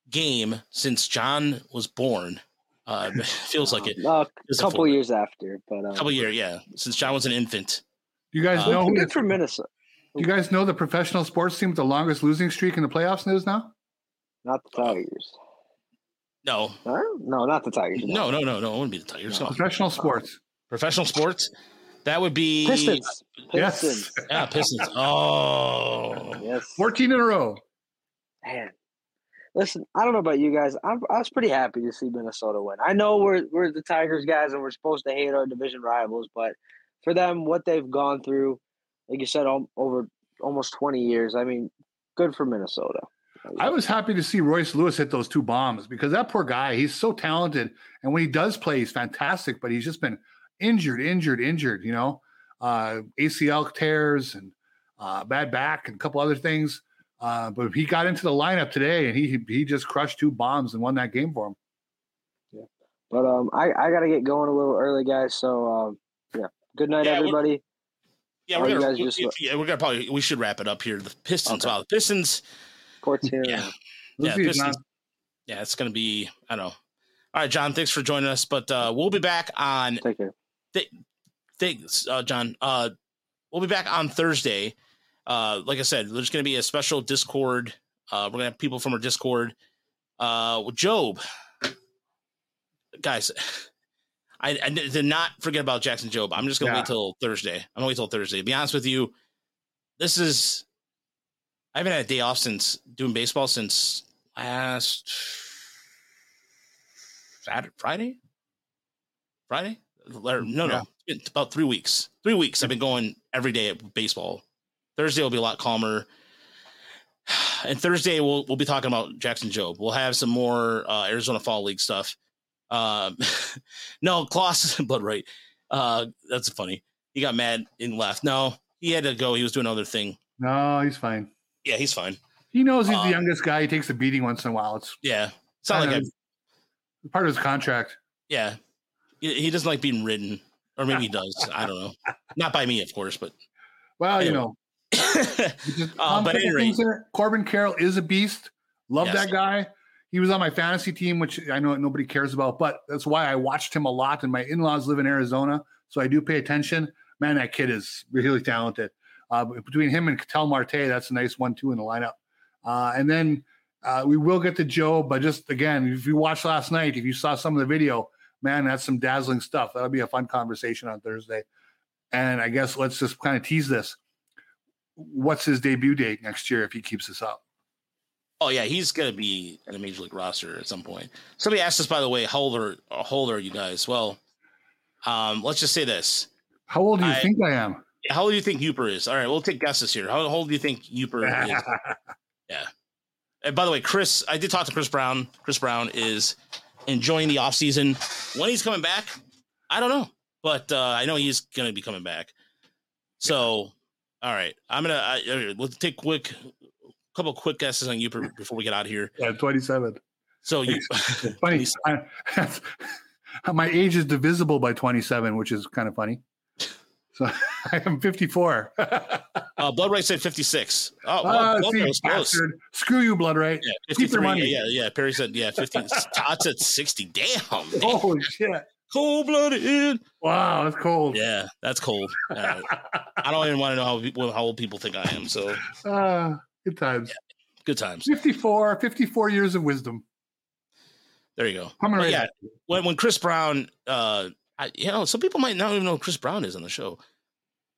game since John was born. Uh, feels like it. Uh, a It's a couple four. years after, but um, couple year, yeah, since John was an infant. You guys Uh, know who good the, for Minnesota. you guys know the professional sports team with the longest losing streak in the playoffs is now? Not the Tigers. No, Huh? No, not the Tigers. no, no, no, no. It wouldn't be the Tigers. Come on. Professional sports. Professional sports. That would be Pistons. Yes. Pistons. Yeah, Pistons. Oh, Yes. 14 in a row. Man, listen, I don't know about you guys. I'm, I was pretty happy to see Minnesota win. I know we're we're the Tigers guys and we're supposed to hate our division rivals, but for them, what they've gone through, like you said, al- over almost 20 years. I mean, good for Minnesota. I was happy to see Royce Lewis hit those two bombs because that poor guy, he's so talented. And when he does play, he's fantastic, but he's just been injured, injured, injured, you know, uh, ACL tears and uh, bad back and a couple other things. Uh, but he got into the lineup today and he he just crushed two bombs and won that game for him. Yeah, but um, I I got to get going a little early, guys. So um, yeah, good night, Yeah, everybody. yeah. We're gonna, guys just- if- yeah, we're gonna probably we should wrap it up here. The Pistons. Okay. Wow, the Pistons. Court's. Yeah. Yeah, Pistons. John. Yeah, it's gonna be. I don't know. All right, John. Thanks for joining us. But uh, we'll be back on Take care. thanks, uh, John. Uh, we'll be back on Thursday. Uh, like I said, there's going to be a special Discord. Uh, we're going to have people from our Discord. Uh, with Jobe, guys, I, I did not forget about Jackson Jobe. I'm just going to Yeah. wait till Thursday. I'm going to wait till Thursday. To be honest with you, this is. I haven't had a day off since doing baseball since last Saturday, Friday, Friday. No, Yeah. no, it's been about three weeks. Three weeks. I've been going every day at baseball. Thursday will be a lot calmer. And Thursday we'll we'll be talking about Jackson Jobe. We'll have some more uh, Arizona Fall League stuff. Um, no, Kloss blood right. Uh, that's funny. He got mad and left. No, he had to go. He was doing another thing. No, he's fine. Yeah, he's fine. He knows he's Um, the youngest guy. He takes a beating once in a while. It's Yeah, it's not like part of his contract. yeah. He, he doesn't like being ridden, or maybe he does. I don't know. Not by me, of course, but. Well, you know, Uh, but anyway- Corbin Carroll is a beast. Love Yes. that guy. He was on my fantasy team, which I know nobody cares about, but that's why I watched him a lot. And my in-laws live in Arizona, so I do pay attention. Man, that kid is really talented. Uh, between him and Ketel Marte, that's a nice one-two in the lineup. Uh, and then uh, we will get to Joe, but just again, if you watched last night, if you saw some of the video, man, that's some dazzling stuff. That'll be a fun conversation on Thursday. And I guess let's just kind of tease this. What's his debut date next year if he keeps this up? Oh yeah, he's gonna be in a major league roster at some point. Somebody asked us, by the way, how old are how old are you guys? Well, um, let's just say this: How old do you I- think I am? How old do you think Uper is? All right, we'll take guesses here. How old do you think Uper is? Yeah. And by the way, Chris, I did talk to Chris Brown. Chris Brown is enjoying the offseason. When he's coming back, I don't know, but uh, I know he's going to be coming back. So, all right, I'm gonna I, let's take quick, couple quick guesses on you per- before we get out of here. yeah, 27. So you, It's funny. I, my age is divisible by 27, which is kind of funny. So I am 54. uh, Blood Right said 56. Oh, well, Blood see, close. Screw you, Blood Right. Yeah, Keep your 53. money. Yeah, yeah. Perry said, yeah, 50. Todd said 60. Damn. damn. Holy shit. Cold blooded. Wow, that's cold. Yeah, that's cold. All right. I don't even want to know how how old people think I am. So Ah, good times. good times. 54, 54 years of wisdom. There you go. Coming But right yeah, at when when Chris Brown, uh, I, you know, some people might not even know who Chris Brown is on the show.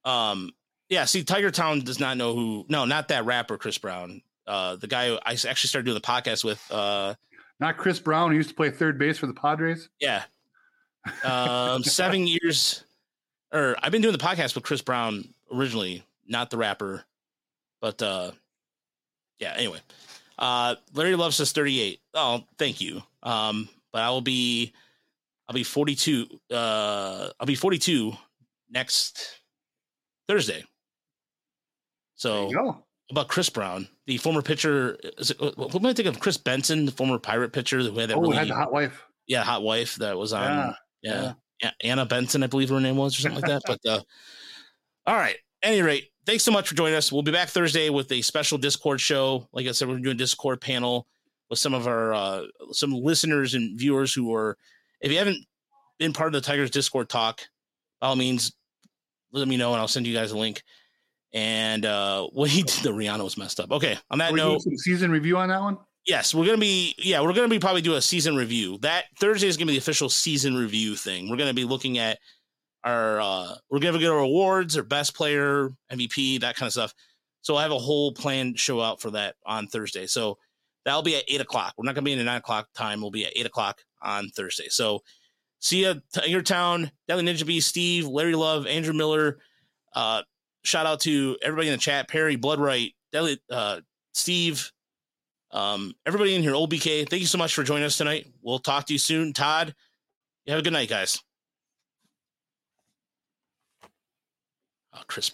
Um, yeah. See, Tiger Town does not know who. No, not that rapper Chris Brown. Uh, the guy who I actually started doing the podcast with. Uh, Not Chris Brown, who used to play third base for the Padres. yeah, um, seven years. Or I've been doing the podcast with Chris Brown originally, not the rapper, but uh, yeah. Anyway, uh, Larry Love says thirty eight. Oh, thank you. Um, but I will be, I'll be forty two. Uh, I'll be forty two next Thursday. So about Chris Brown, the former pitcher. Is it, what am I thinking of? Chris Benson, the former Pirate pitcher who had that Oh, really, had the hot wife. yeah, hot wife that was on. Yeah, Yeah, yeah. Anna Benson, I believe her name was, or something like that. But uh, all right. Any rate, thanks so much for joining us. We'll be back Thursday with a special Discord show. Like I said, we're doing a Discord panel with some of our uh, some listeners and viewers who are. If you haven't been part of the Tigers Discord talk, by all means, let me know and I'll send you guys a link. And uh, what he did, the Rihanna was messed up. Okay, on that Are note, season review on that one? Yes, we're gonna be yeah, we're gonna be probably do a season review. That Thursday is gonna be the official season review thing. We're gonna be looking at our uh we're gonna get our awards, our best player, MVP, that kind of stuff. So I have a whole plan show out for that on Thursday. So that'll be at eight o'clock. We're not gonna be in the nine o'clock time, we'll be at eight o'clock on Thursday. So see ya your Town, Deadly Ninja B, Steve, Larry Love, Andrew Miller. Uh shout out to everybody in the chat, Perry, Bloodright, Deadly uh Steve, um, everybody in here, old BK, thank you so much for joining us tonight. We'll talk to you soon. Todd, you have a good night, guys. Oh, Chris